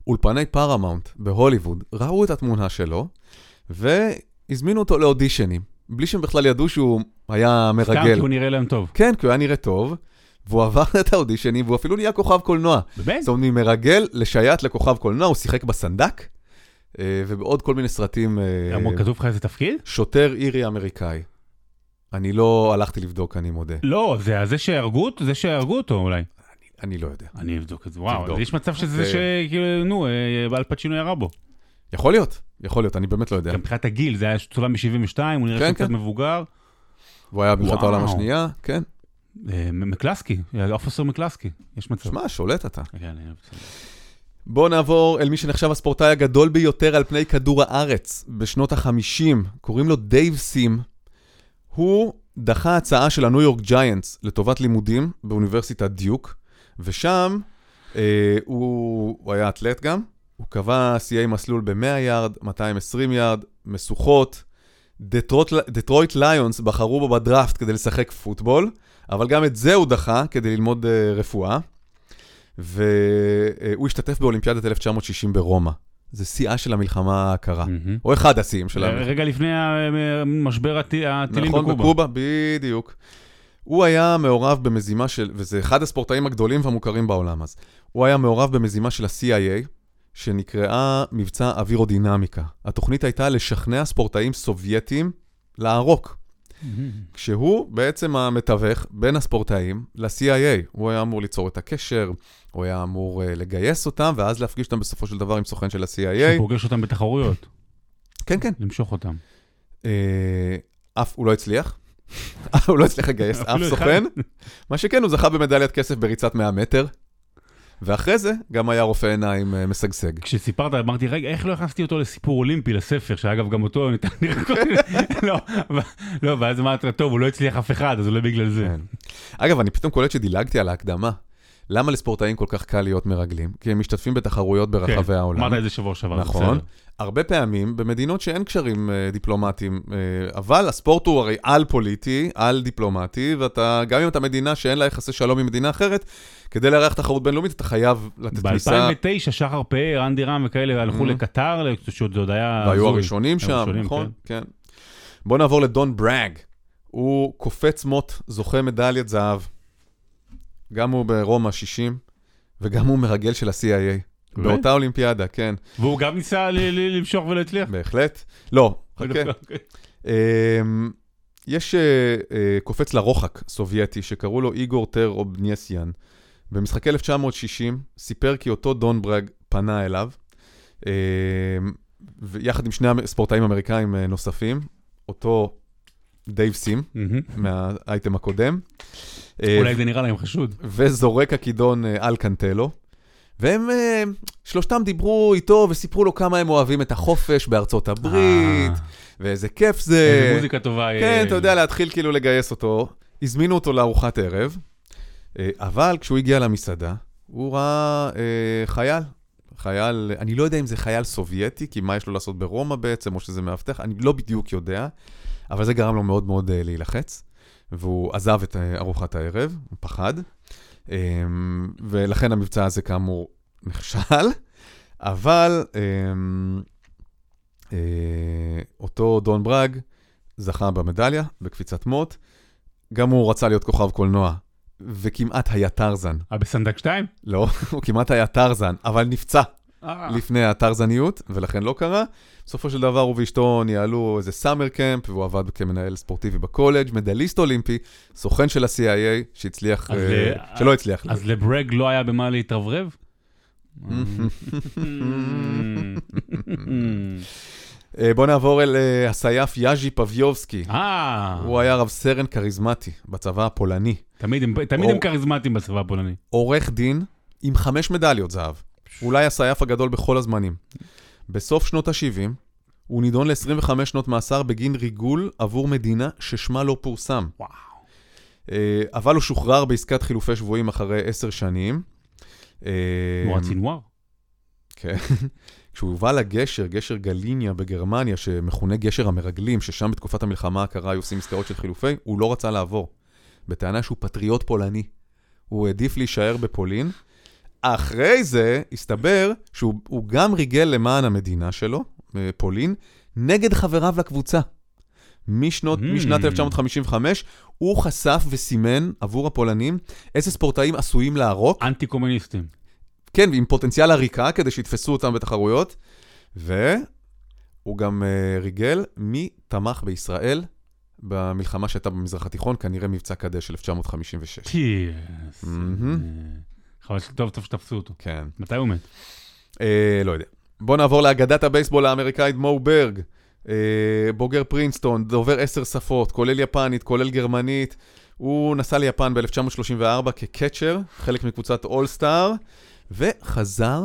אולפני פארמאונט בהוליווד ראו את התמונה שלו, והזמינו אותו לאודישנים, בלי שהם בכלל ידעו שהוא היה מרגל. סתם כי הוא נראה להם טוב. כן, כי הוא היה נראה טוב, והוא עבר את האודישנים, והוא אפילו נהיה כוכב קולנוע. באמת? זאת אומרת, ממרגל לשייט לכוכב קולנוע, הוא שיחק בסנדק, אה, ובעוד כל מיני סרטים. אמרו, כתוב לך איזה תפקיד? שוטר אירי אמריקאי. אני לא הלכתי לבדוק, אני מודה. לא, זה שהרגו אותו, זה שהרגו אותו אולי. אני לא יודע. אני אבדוק את זה, וואו, יש מצב שזה שכאילו, נו, אה, אל פצ'ינו ירה בו. יכול להיות, יכול להיות, אני באמת לא יודע. גם מבחינת הגיל, זה היה צולם מ-72, הוא נראה כן, קצת כן. מבוגר. והוא היה במלחמת העולם השנייה, כן. אה, מקלסקי, officer מקלסקי, יש מצב. שמע, שולט אתה. כן, בואו נעבור אל מי שנחשב הספורטאי הגדול ביותר על פני כדור הארץ בשנות ה-50, קוראים לו דייב סים. הוא דחה הצעה של הניו יורק ג'יינטס לטובת לימודים באוניברסיטת דיוק, ושם אה, הוא, הוא היה אתלט גם, הוא קבע שיאי מסלול ב-100 יארד, 220 יארד, משוכות. דטרוט, דטרויט ליונס בחרו בו בדראפט כדי לשחק פוטבול, אבל גם את זה הוא דחה כדי ללמוד uh, רפואה. והוא השתתף באולימפיאדת 1960 ברומא. זה שיאה של המלחמה הקרה, מהמם. או אחד השיאים של המלחמה. רגע לפני משבר הט- הטילים נכון, בקובה. בקובה, בדיוק. הוא היה מעורב במזימה של, וזה אחד הספורטאים הגדולים והמוכרים בעולם אז, הוא היה מעורב במזימה של ה-CIA, שנקראה מבצע אווירודינמיקה. התוכנית הייתה לשכנע ספורטאים סובייטים לערוק, מהמם. כשהוא בעצם המתווך בין הספורטאים ל-CIA. הוא היה אמור ליצור את הקשר, הוא היה אמור uh, לגייס אותם, ואז להפגיש אותם בסופו של דבר עם סוכן של ה-CIA. שפוגש אותם בתחרויות, כן, כן. למשוך אותם. אה, אף, הוא לא הצליח. הוא לא הצליח לגייס אף. סוכן. מה שכן, הוא זכה במדליית כסף בריצת 100 מטר. ואחרי זה, גם היה רופא עיניים אה, משגשג. כשסיפרת, אמרתי, רגע, איך לא הכנסתי אותו לסיפור אולימפי, לספר, שאגב, גם אותו ניתן [LAUGHS] לראות. לא, לא, ואז אמרת, טוב, הוא לא הצליח אף אחד, אז אולי בגלל זה. כן. אגב, אני פתאום קולט שדילגתי על ההקדמה. למה לספורטאים כל כך קל להיות מרגלים? כי הם משתתפים בתחרויות ברחבי כן, העולם. אמרת את זה שבוע שעבר, נכון. בסדר. הרבה פעמים במדינות שאין קשרים אה, דיפלומטיים, אה, אבל הספורט הוא הרי על-פוליטי, על-דיפלומטי, ואתה, גם אם אתה מדינה שאין לה יחסי שלום עם מדינה אחרת, כדי לארח תחרות בינלאומית אתה חייב לתת כניסה, ב-2009, שחר פאר, אנדי רם וכאלה, הלכו Mhm. לקטר, שעוד זה עוד היה... והיו. הראשונים שם, הראשונים, נכון? כן. כן. בוא נעבור לדון ברג. הוא קופץ מוט, זוכה מדליית זהב. גם הוא ברומא 60, וגם הוא מרגל של ה-CIA. באותה אולימפיאדה, כן, והוא גם ניסה למשוך ולא הצליח. בהחלט. לא, חכה. [LAUGHS] אוקיי. אמ, יש אה, אה, קופץ לרוחק סובייטי שקראו לו איגור טר אובניאסיאן. במשחקי 1960 סיפר כי אותו דון ברג פנה אליו, אמ, ויחד עם שני ספורטאים אמריקאים אה, נוספים, אותו דייב סים. מהאייטם הקודם, אולי זה נראה להם חשוד. וזורק הכידון אה, על קנטלו. והם, אה, שלושתם דיברו איתו וסיפרו לו כמה הם אוהבים את החופש בארצות הברית, אה, ואיזה כיף זה. איזה מוזיקה טובה. כן, אה, אתה יודע, להתחיל כאילו לגייס אותו. הזמינו אותו לארוחת ערב, אה, אבל כשהוא הגיע למסעדה, הוא ראה אה, חייל. חייל, אני לא יודע אם זה חייל סובייטי, כי מה יש לו לעשות ברומא בעצם, או שזה מאבטח, אני לא בדיוק יודע, אבל זה גרם לו מאוד מאוד אה, להילחץ, והוא עזב את אה, ארוחת הערב, הוא פחד, אה, ולכן המבצע הזה כאמור נכשל, אבל אה, אה, אותו דון ברג זכה במדליה, בקפיצת מוט, גם הוא רצה להיות כוכב קולנוע, וכמעט היה טרזן. אה, בסנדק 2? לא, [LAUGHS] הוא כמעט היה טרזן, אבל נפצע. לפני הטרזניות, ולכן לא קרה. בסופו של דבר הוא ואשתו ניהלו איזה סאמר קמפ, והוא עבד כמנהל ספורטיבי בקולג', מדליסט אולימפי, סוכן של ה-CIA, שהצליח, אה, ל- שלא הצליח. אז לברג לא היה במה להתרברב? אה, בוא נעבור אל אה, הסייף יאז'י פביובסקי. אה, הוא היה רב סרן כריזמטי בצבא הפולני. תמיד הם- תמיד הם או- כריזמטיים בצבא הפולני. עורך דין עם חמש מדליות זהב. אולי הסייף הגדול בכל הזמנים. בסוף שנות ה-70, הוא נידון ל-25 שנות מאסר בגין ריגול עבור מדינה ששמה לא פורסם. וואו. אה, אבל הוא שוחרר בעסקת חילופי שבויים אחרי עשר שנים. אה, כמו הצינואר. כן. [LAUGHS] כשהוא הובא לגשר, גשר גליניה בגרמניה, שמכונה גשר המרגלים, ששם בתקופת המלחמה הקרה היו עושים עסקאות של חילופי, הוא לא רצה לעבור. בטענה שהוא פטריוט פולני. הוא העדיף להישאר בפולין. אחרי זה הסתבר שהוא הוא גם ריגל למען המדינה שלו, אה, פולין, נגד חבריו לקבוצה. משנות, Mm. משנת 1955, הוא חשף וסימן עבור הפולנים איזה ספורטאים עשויים לערוק, אנטי קומוניסטים. כן, עם פוטנציאל עריקה כדי שיתפסו אותם בתחרויות, והוא גם uh, ריגל מי תמך בישראל במלחמה שהייתה במזרח התיכון, כנראה מבצע קדש של 1956. פיס. מהמם. חבל שטוב טוב שתפסו אותו. כן, מתי הוא מת? אה, לא יודע. בוא נעבור לאגדת הבייסבול האמריקאית מו ברג, אה, בוגר פרינסטון, דובר עשר שפות, כולל יפנית, כולל גרמנית. הוא נסע ליפן ב-1934 כ catcher, חלק מקבוצת all-star, וחזר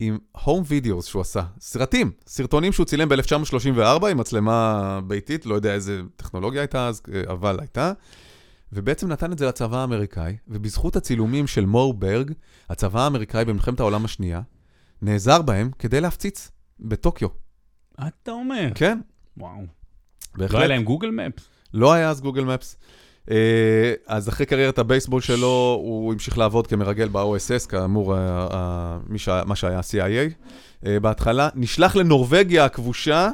עם home videos שהוא עשה, סרטים, סרטונים שהוא צילם ב-1934 עם מצלמה ביתית, לא יודע איזה טכנולוגיה הייתה אז, אה, אבל הייתה. ובעצם נתן את זה לצבא האמריקאי, ובזכות הצילומים של מו ברג, הצבא האמריקאי במלחמת העולם השנייה, נעזר בהם כדי להפציץ בטוקיו. אתה אומר. כן, וואו. בהחלט. לא היה להם גוגל מפס? לא היה אז גוגל מפס. אה, אז אחרי קריירת הבייסבול שלו, הוא המשיך לעבוד כמרגל ב-OSS, כאמור, מה שהיה CIA אה, בהתחלה. נשלח לנורבגיה הכבושה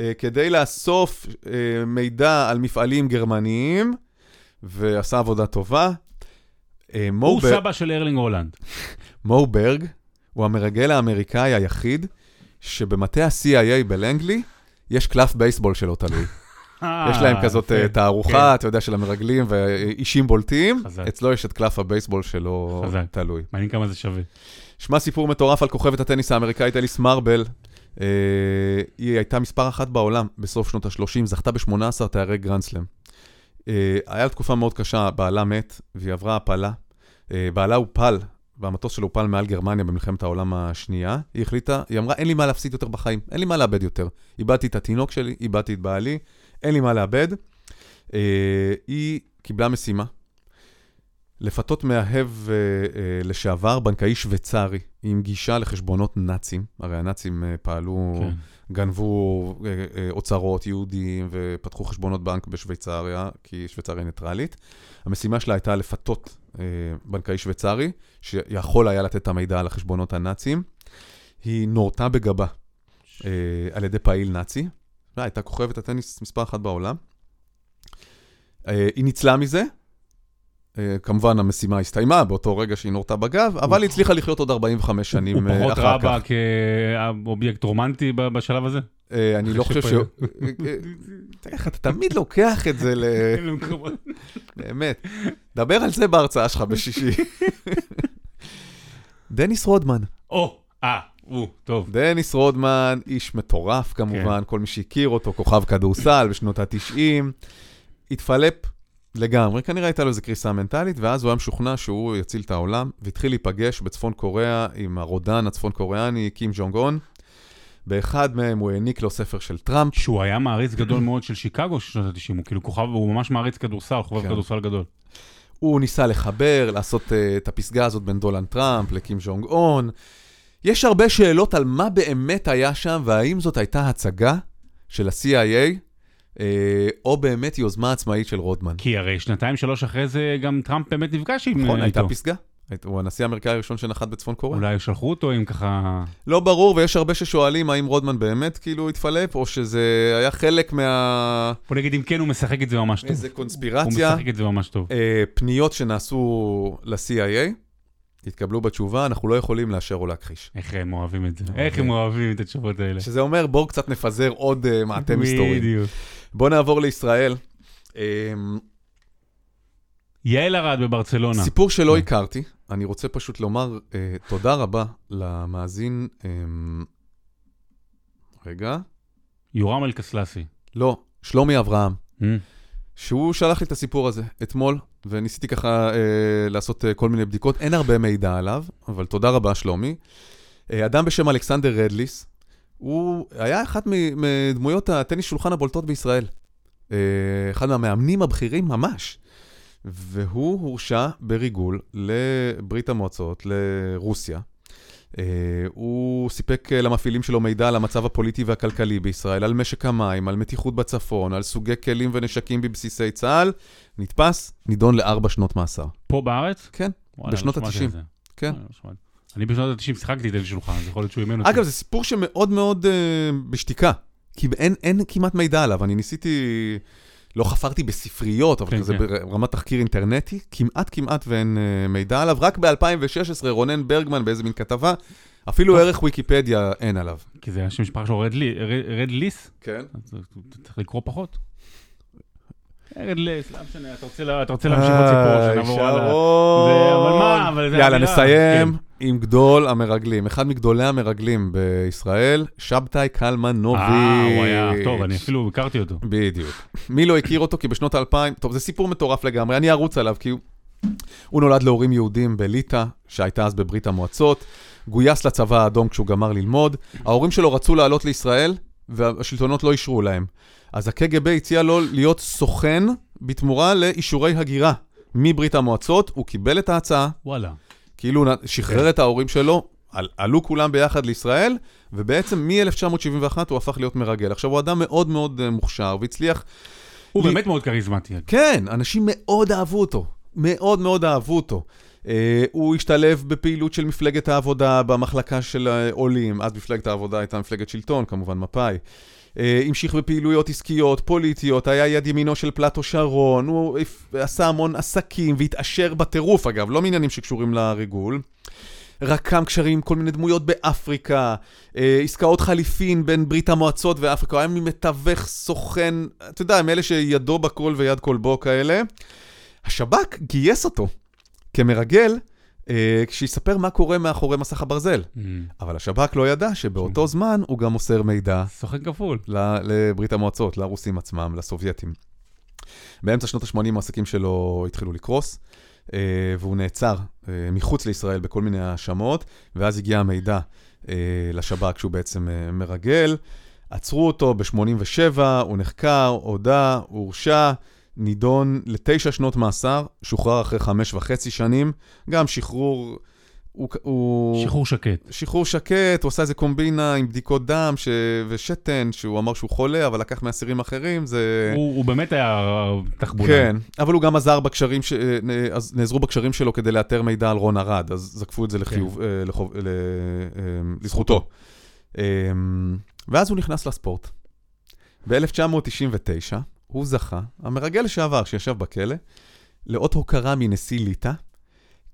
אה, כדי לאסוף מידע על מפעלים גרמניים, ועשה עבודה טובה. אה, הוא סבא של ארלינג הולנד. מו ברג הוא המרגל האמריקאי היחיד שבמטה ה-CIA בלנגלי יש קלף בייסבול שלו תלוי. יש להם כזאת אה, אה, כן, תערוכה, אתה יודע, של המרגלים ואישים בולטים. חזק. אצלו יש את קלף הבייסבול שלו חזק. תלוי. מעניין כמה זה שווה. שמע סיפור מטורף על כוכבת הטניס האמריקאית אליס מרבל. אה, היא הייתה מספר אחת בעולם בסוף שנות ה-30, זכתה ב-18 תארי גרנדסלם. אה, היה תקופה מאוד קשה, בעלה מת והיא עברה הפלה. אה, בעלה הופל, והמטוס שלו הופל מעל גרמניה במלחמת העולם השנייה. היא החליטה, היא אמרה, אין לי מה להפסיד יותר בחיים, אין לי מה לאבד יותר. איבדתי את התינוק שלי, איבדתי את בעלי, אין לי מה לאבד. אה, היא קיבלה משימה, לפתות מאהב אה, אה, לשעבר, בנקאי שוויצרי, עם גישה לחשבונות נאצים. הרי הנאצים אה, פעלו, כן. גנבו אה, אה, אוצרות יהודיים ופתחו חשבונות בנק בשוויצריה, כי שוויצריה ניטרלית. המשימה שלה הייתה לפתות אה, בנקאי שוויצרי, שיכול היה לתת את המידע על החשבונות הנאצים. היא נורתה בגבה אה, על ידי פעיל נאצי, הייתה כוכבת הטניס מספר אחת בעולם. אה, היא ניצלה מזה, אה, כמובן המשימה הסתיימה באותו רגע שהיא נורתה בגב, אבל היא הצליחה לחיות עוד 45 הוא שנים אה, פחות אחר ראה כך. בה כאובייקט רומנטי בשלב הזה? אה, אני לא חושב ש... אה, אה, איך אתה תמיד לוקח את זה ל... [LAUGHS] באמת. דבר על זה בהרצאה שלך בשישי. דניס רודמן. או, אה, הוא, טוב. דניס רודמן, איש מטורף כמובן, כל מי שהכיר אותו, כוכב כדורסל בשנות ה-90, התפלפ לגמרי, כנראה הייתה לו איזו קריסה מנטלית, ואז הוא היה משוכנע שהוא יציל את העולם, והתחיל להיפגש בצפון קוריאה עם הרודן הצפון קוריאני, קים ג'ונג און. באחד מהם הוא העניק לו ספר של טראמפ, שהוא היה מעריץ [CLEARS THROAT] גדול מאוד של שיקגו של שנות ה-90, הוא כאילו כוכב, הוא ממש מעריץ כדורסל, חובב כן. כדורסל גדול. הוא ניסה לחבר, לעשות אה, את הפסגה הזאת בין דונלד טראמפ לקים ז'ונג און. יש הרבה שאלות על מה באמת היה שם, והאם זאת הייתה הצגה של ה-CIA, או באמת יוזמה עצמאית של רודמן. כי הרי שנתיים, שלוש אחרי זה גם טראמפ באמת נפגש עם נכון, אה, הייתה. פסגה. הוא הנשיא האמריקאי הראשון שנחת בצפון קוריאה. אולי שלחו אותו עם ככה... לא ברור, ויש הרבה ששואלים האם רודמן באמת כאילו התפלפ, או שזה היה חלק מה... בוא נגיד אם כן, הוא משחק את זה ממש טוב. איזה הוא קונספירציה. משחק את זה ממש טוב. אה, פניות שנעשו ל-CIA, התקבלו בתשובה, אנחנו לא יכולים לאשר או להכחיש. איך הם אוהבים את זה. איך הם אוהבים את התשובות האלה. שזה אומר, בואו קצת נפזר עוד מעטה מסתורים. בדיוק. בואו נעבור לישראל. Um, יעל ארד בברצלונה. סיפור שלא כן. הכרתי, אני רוצה פשוט לומר uh, תודה רבה למאזין, um, רגע, יורם אלקסלסי. לא, שלומי אברהם, Mm. שהוא שלח לי את הסיפור הזה אתמול, וניסיתי ככה uh, לעשות uh, כל מיני בדיקות, אין הרבה מידע עליו, אבל תודה רבה שלומי. Uh, אדם בשם אלכסנדר רדליס, הוא היה אחת מדמויות הטניס שולחן הבולטות בישראל. אה, אחד מהמאמנים הבכירים ממש. והוא הורשע בריגול לברית המועצות, לרוסיה. אה, הוא סיפק למפעילים שלו מידע על המצב הפוליטי והכלכלי בישראל, על משק המים, על מתיחות בצפון, על סוגי כלים ונשקים בבסיסי צה"ל. נתפס, נידון לארבע שנות מאסר. פה בארץ? כן, וואלה, בשנות לא שמעתי ה-90. על זה. כן. וואלה. אני בשנות ה-90 שיחקתי את השולחן, אז יכול להיות שהוא אימן אותי. אגב, זה סיפור שמאוד מאוד אה, בשתיקה, כי אין, כמעט מידע עליו. אני ניסיתי, לא חפרתי בספריות, אבל כן, כזה כן. ברמת תחקיר אינטרנטי, כמעט כמעט ואין אה, מידע עליו. רק ב-2016 רונן ברגמן באיזה מין כתבה, אפילו ערך ויקיפדיה אין עליו. כי זה השם משפחה שלו רד לי- רד- רד ליס, כן. צריך לקרוא פחות. רד ליס, לא משנה, אתה רוצה להמשיך עוד סיפור, שנעבור. זה- זה יאללה. נסיים כן. עם גדול המרגלים. אחד מגדולי המרגלים בישראל, שבתאי קלמנוביץ'. אה, הוא היה, טוב, אני אפילו הכרתי אותו. בדיוק. מי לא הכיר אותו? כי בשנות האלפיים, טוב, זה סיפור מטורף לגמרי, אני ארוץ עליו, כי הוא, הוא נולד להורים יהודים בליטא, שהייתה אז בברית המועצות, גויס לצבא האדום כשהוא גמר ללמוד, ההורים שלו רצו לעלות לישראל, והשלטונות לא אישרו להם. אז הקג"ב הציע לו להיות סוכן בתמורה לאישורי הגירה מברית המועצות, הוא קיבל את ההצעה, וואלה. כאילו שחרר את ההורים שלו, על- עלו כולם ביחד לישראל, ובעצם מ-1971 הוא הפך להיות מרגל. עכשיו, הוא אדם מאוד מאוד אה, מוכשר, והצליח... הוא לי- באמת מאוד כריזמטי. כן, אנשים מאוד אהבו אותו. מאוד מאוד אהבו אותו. Uh, הוא השתלב בפעילות של מפלגת העבודה במחלקה של העולים, אז מפלגת העבודה הייתה מפלגת שלטון, כמובן מפא"י. Uh, המשיך בפעילויות עסקיות, פוליטיות, היה יד ימינו של פלטו שרון, הוא עשה המון עסקים והתעשר בטירוף, אגב, לא מעניינים שקשורים לריגול. רקם קשרים עם כל מיני דמויות באפריקה, אה, עסקאות חליפין בין ברית המועצות ואפריקה, היה מתווך, סוכן, אתה יודע, מאלה שידו בכל ויד כל בו כאלה. השב"כ גייס אותו כמרגל, אה, כשיספר מה קורה מאחורי מסך הברזל. Mm. אבל השב"כ לא ידע שבאותו זמן הוא גם מוסר מידע סוכן כפול. לברית המועצות, לרוסים עצמם, לסובייטים. באמצע שנות ה-80 העסקים שלו התחילו לקרוס, אה, והוא נעצר אה, מחוץ לישראל בכל מיני האשמות, ואז הגיע המידע אה, לשב"כ שהוא בעצם אה, מרגל. עצרו אותו ב-87, הוא נחקר, הודה, הורשע, נידון לתשע שנות מאסר, שוחרר אחרי חמש וחצי שנים, גם שחרור... הוא, הוא... שחרור שקט. שחרור שקט, הוא עשה איזה קומבינה עם בדיקות דם ש... ושתן, שהוא אמר שהוא חולה, אבל לקח מאסירים אחרים, זה... הוא הוא באמת היה תחבולה. כן, אבל הוא גם עזר בקשרים, ש... אז נעזרו בקשרים שלו כדי לאתר מידע על רון ארד, אז זקפו את זה לחיוב, אה, לחוב... ל... אה, לזכותו. אה, ואז הוא נכנס לספורט. ב-1999 הוא זכה, המרגל לשעבר שישב בכלא, לאות הוקרה מנשיא ליטא,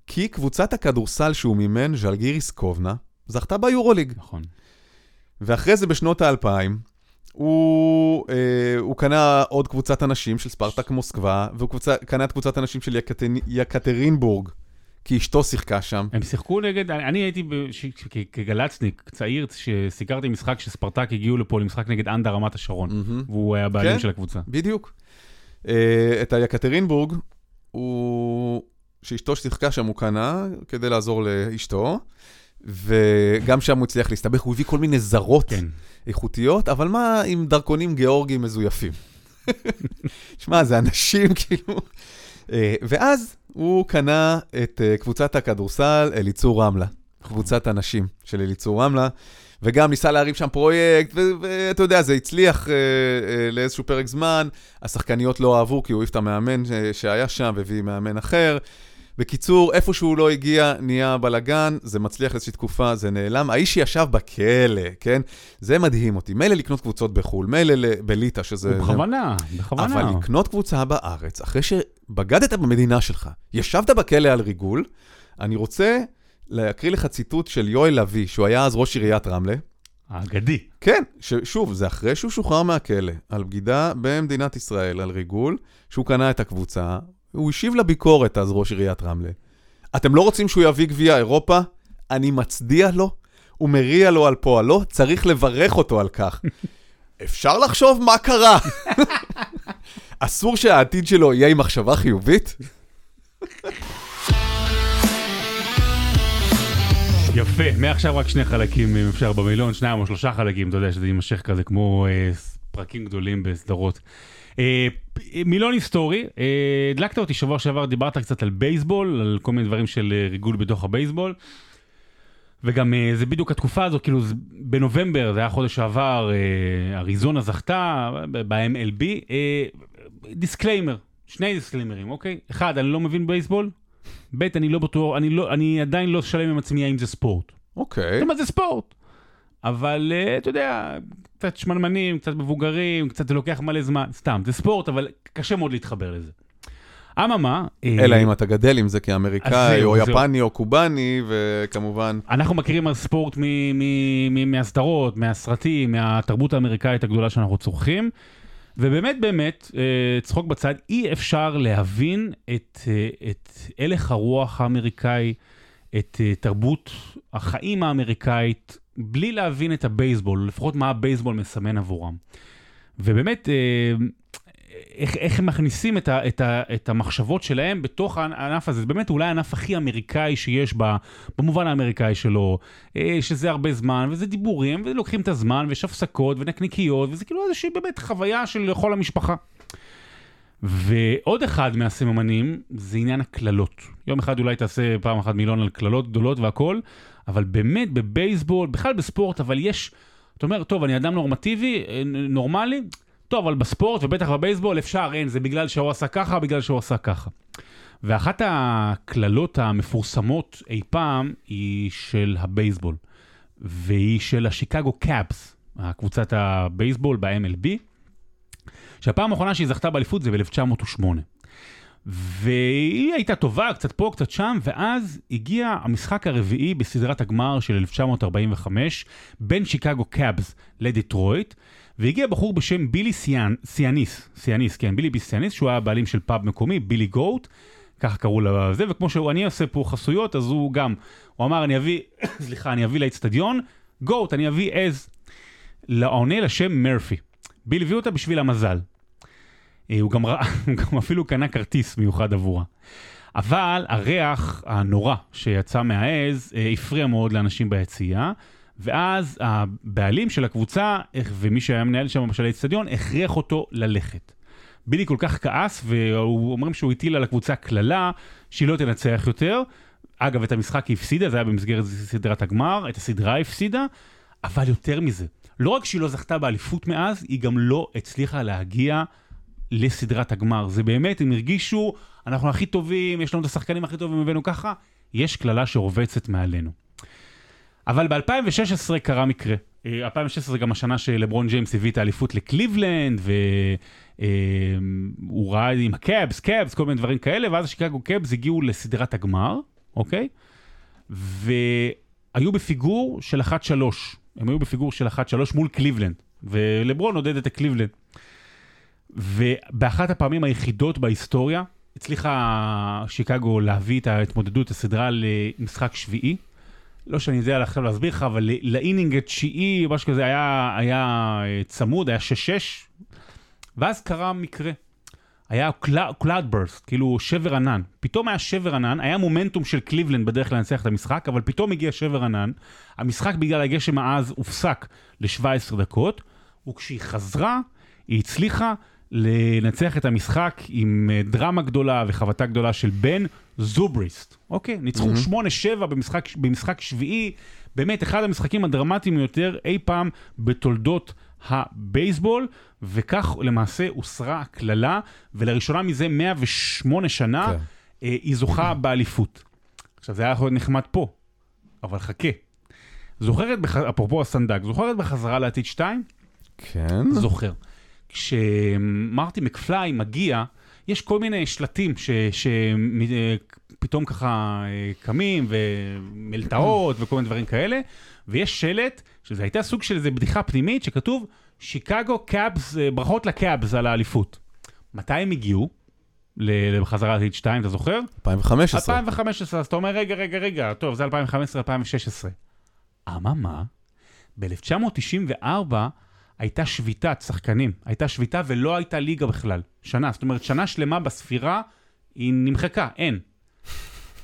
כי קבוצת הכדורסל שהוא מימן, ז'לגיריס קובנה, זכתה ביורוליג. נכון. ואחרי זה בשנות האלפיים, הוא, אה, הוא קנה עוד קבוצת אנשים של ספרטק מוסקבה, והוא קבוצה, קנה את קבוצת אנשים של יקטר, יקטרינבורג, כי אשתו שיחקה שם. הם שיחקו נגד, אני הייתי בש- כגלצניק, צעיר, שסיקרתי משחק שספרטק הגיעו לפה למשחק נגד אנדה רמת השרון, מהמם. והוא היה בעלים כן. של הקבוצה. בדיוק. אה, את היקטרינבורג, הוא... שאשתו ששיחקה שם הוא קנה כדי לעזור לאשתו, וגם שם הוא הצליח להסתבך, הוא הביא כל מיני זרות כן. איכותיות, אבל מה עם דרכונים גיאורגיים מזויפים? [LAUGHS] שמע, זה אנשים [LAUGHS] כאילו... אה, ואז הוא קנה את אה, קבוצת הכדורסל אליצור רמלה, קבוצת הנשים של אליצור רמלה, וגם ניסה להרים שם פרויקט, ואתה יודע, זה הצליח אה, אה, לאיזשהו פרק זמן, השחקניות לא אהבו כי הוא העיף את המאמן ש- שהיה שם והביא מאמן אחר. בקיצור, איפה שהוא לא הגיע, נהיה בלאגן, זה מצליח איזושהי תקופה, זה נעלם. האיש שישב בכלא, כן? זה מדהים אותי. מילא לקנות קבוצות בחו"ל, מילא בליטא, שזה... בכוונה, בכוונה. אבל לקנות קבוצה בארץ, אחרי שבגדת במדינה שלך, ישבת בכלא על ריגול, אני רוצה להקריא לך ציטוט של יואל לביא, שהוא היה אז ראש עיריית רמלה. האגדי. כן, שוב, זה אחרי שהוא שוחרר מהכלא, על בגידה במדינת ישראל, על ריגול, שהוא קנה את הקבוצה, הוא השיב לביקורת אז ראש עיריית רמלה. אתם לא רוצים שהוא יביא גביע אירופה? אני מצדיע לו, הוא מריע לו על פועלו, צריך לברך אותו על כך. [LAUGHS] אפשר לחשוב מה קרה. [LAUGHS] אסור שהעתיד שלו יהיה עם מחשבה חיובית? יפה, מעכשיו רק שני חלקים אם אפשר במילון, שניים או שלושה חלקים, אתה יודע שזה יימשך כזה כמו אה, פרקים גדולים בסדרות. אה, מילון היסטורי, אה, הדלקת אותי שבוע שעבר, דיברת קצת על בייסבול, על כל מיני דברים של אה, ריגול בתוך הבייסבול. וגם אה, זה בדיוק התקופה הזו, כאילו בנובמבר, זה היה חודש שעבר, אה, אריזונה זכתה ב-MLB. אה, disclaimer, שני disclaimerים, אוקיי? אחד, אני לא מבין בייסבול. ב', אני לא בטוח, אני, לא, אני עדיין לא שלם עם עצמי האם זה ספורט. אוקיי. זאת אומרת, זה ספורט. אבל אה, אתה יודע, קצת שמנמנים, קצת מבוגרים, קצת זה לוקח מלא זמן, סתם, זה ספורט, אבל קשה מאוד להתחבר לזה. אממה, אה, אלא אם אתה גדל עם זה כאמריקאי, או. יפני, או קובאני, וכמובן... אנחנו מכירים על ספורט מהסדרות, מהסרטים, מהתרבות האמריקאית הגדולה שאנחנו צורכים. ובאמת באמת, אה, צחוק בצד, אי אפשר להבין את, את הלך הרוח האמריקאי, את תרבות החיים האמריקאית, בלי להבין את הבייסבול, לפחות מה הבייסבול מסמן עבורם. ובאמת, אה, איך, איך הם מכניסים את, ה, את, ה, את המחשבות שלהם בתוך הענף הזה, זה באמת אולי הענף הכי אמריקאי שיש ב, במובן האמריקאי שלו, אה, שזה הרבה זמן, וזה דיבורים, ולוקחים את הזמן, ויש הפסקות, ונקניקיות, וזה כאילו איזושהי באמת חוויה של כל המשפחה. ועוד אחד מהסממנים זה עניין הקללות. יום אחד אולי תעשה פעם אחת מיליון על קללות גדולות והכל, אבל באמת בבייסבול, בכלל בספורט, אבל יש, אתה אומר, טוב, אני אדם נורמטיבי, אה, נורמלי, טוב, אבל בספורט ובטח בבייסבול אפשר, אין, זה בגלל שהוא עשה ככה, בגלל שהוא עשה ככה. ואחת הקללות המפורסמות אי פעם היא של הבייסבול, והיא של השיקגו קאפס, הקבוצת הבייסבול ב-MLB, שהפעם האחרונה שהיא זכתה באליפות זה ב-1908. והיא הייתה טובה, קצת פה, קצת שם, ואז הגיע המשחק הרביעי בסדרת הגמר של 1945 בין שיקגו קאבס לדיטרויט, והגיע בחור בשם בילי סיאנ, סיאניס, סיאניס, כן, בילי סיאניס, שהוא היה הבעלים של פאב מקומי, בילי גוט, ככה קראו לזה, וכמו שאני עושה פה חסויות, אז הוא גם, הוא אמר, אני אביא, [COUGHS] סליחה, אני אביא לאצטדיון, גוט, אני אביא עז, לעונה לשם מרפי. ביל הביא אותה בשביל המזל. אה, הוא גם, ראה, [LAUGHS] הוא גם אפילו קנה כרטיס מיוחד עבורה. אבל הריח הנורא שיצא מהעז אה, הפריע מאוד לאנשים ביציאה, ואז הבעלים של הקבוצה, ומי שהיה מנהל שם של האצטדיון, הכריח אותו ללכת. בילי כל כך כעס, ואומרים שהוא הטיל על הקבוצה קללה, שהיא לא תנצח יותר. אגב, את המשחק היא הפסידה, זה היה במסגרת סדרת הגמר, את הסדרה הפסידה, אבל יותר מזה, לא רק שהיא לא זכתה באליפות מאז, היא גם לא הצליחה להגיע לסדרת הגמר. זה באמת, הם הרגישו, אנחנו הכי טובים, יש לנו את השחקנים הכי טובים, הבאנו ככה, יש קללה שרובצת מעלינו. אבל ב-2016 קרה מקרה. 2016 זה גם השנה שלברון ג'יימס הביא את האליפות לקליבלנד, והוא ראה עם הקאבס, קאבס, כל מיני דברים כאלה, ואז השיקגו קאבס הגיעו לסדרת הגמר, אוקיי? והיו בפיגור של 1-3. הם היו בפיגור של 1-3 מול קליבלנד, ולברון עודד את הקליבלנד. ובאחת הפעמים היחידות בהיסטוריה, הצליחה שיקגו להביא את ההתמודדות, הסדרה למשחק שביעי. לא שאני יודע עכשיו להסביר לך, אבל לאינינג התשיעי, משהו כזה, היה, היה אה, צמוד, היה 6-6, ואז קרה מקרה. היה קלאד ברסט, כאילו שבר ענן. פתאום היה שבר ענן, היה מומנטום של קליבלנד בדרך לנצח את המשחק, אבל פתאום הגיע שבר ענן. המשחק בגלל הגשם העז הופסק ל-17 דקות, וכשהיא חזרה, היא הצליחה לנצח את המשחק עם אה, דרמה גדולה וחבטה גדולה של בן זובריסט. אוקיי, ניצחו mm-hmm. 8-7 במשחק, במשחק שביעי, באמת אחד המשחקים הדרמטיים יותר אי פעם בתולדות הבייסבול, וכך למעשה הוסרה הקללה, ולראשונה מזה 108 שנה כן. אה, היא זוכה באליפות. עכשיו זה היה יכול להיות נחמד פה, אבל חכה. זוכרת, בח... אפרופו הסנדק, זוכרת בחזרה לעתיד 2? כן. זוכר. כשמרטי מקפליי מגיע, יש כל מיני שלטים שפתאום ככה אה, קמים, ומלטעות וכל מיני דברים כאלה, ויש שלט, שזה הייתה סוג של איזה בדיחה פנימית, שכתוב, שיקגו קאבס, אה, ברכות לקאבס על האליפות. מתי הם הגיעו? לחזרה להיט 2, אתה זוכר? 2015. 2015, אז אתה אומר, רגע, רגע, רגע, טוב, זה 2015-2016. אממה, ב-1994 הייתה שביתת שחקנים, הייתה שביתה ולא הייתה ליגה בכלל, שנה, זאת אומרת, שנה שלמה בספירה היא נמחקה, אין.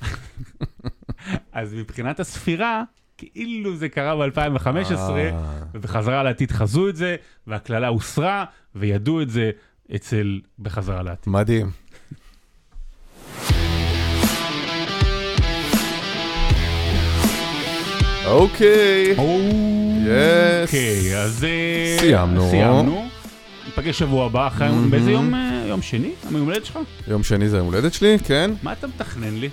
[LAUGHS] אז מבחינת הספירה, כאילו זה קרה ב-2015, אה. ובחזרה לעתיד חזו את זה, והקללה הוסרה, וידעו את זה אצל בחזרה לעתיד. מדהים. אוקיי. אוקיי, אז אה, סיימנו. סיימנו. ניפגש שבוע הבא, אחרי באיזה יום? אה, יום שני? היום הולדת שלך? יום שני זה היום הולדת שלי, כן. מה אתה מתכנן לי?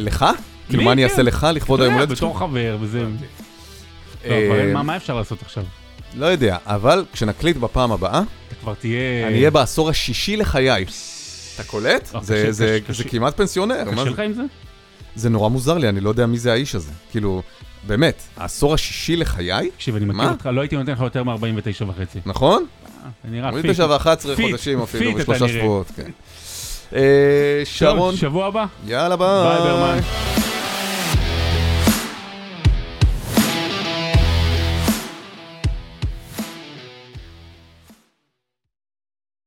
לך? כאילו מה אני אעשה כן. לך לכבוד היום הולדת שלך? בתור חבר וזה. לא, אבל מה אפשר לעשות עכשיו? לא יודע, אבל כשנקליט בפעם הבאה, אתה כבר תהיה... אני אהיה בעשור השישי לחיי. אתה קולט? זה כמעט פנסיונר. קשה לך עם זה? זה נורא מוזר לי, אני לא יודע מי זה האיש הזה. כאילו, באמת, העשור השישי לחיי? תקשיב, אני מכיר אותך, לא הייתי נותן לך יותר מ-49 וחצי. נכון? זה נראה fit. 49 ו-11 חודשים אפילו, בשלושה שבועות, כן. [LAUGHS] שרון. שבוע הבא. יאללה ביי. ביי ברמן.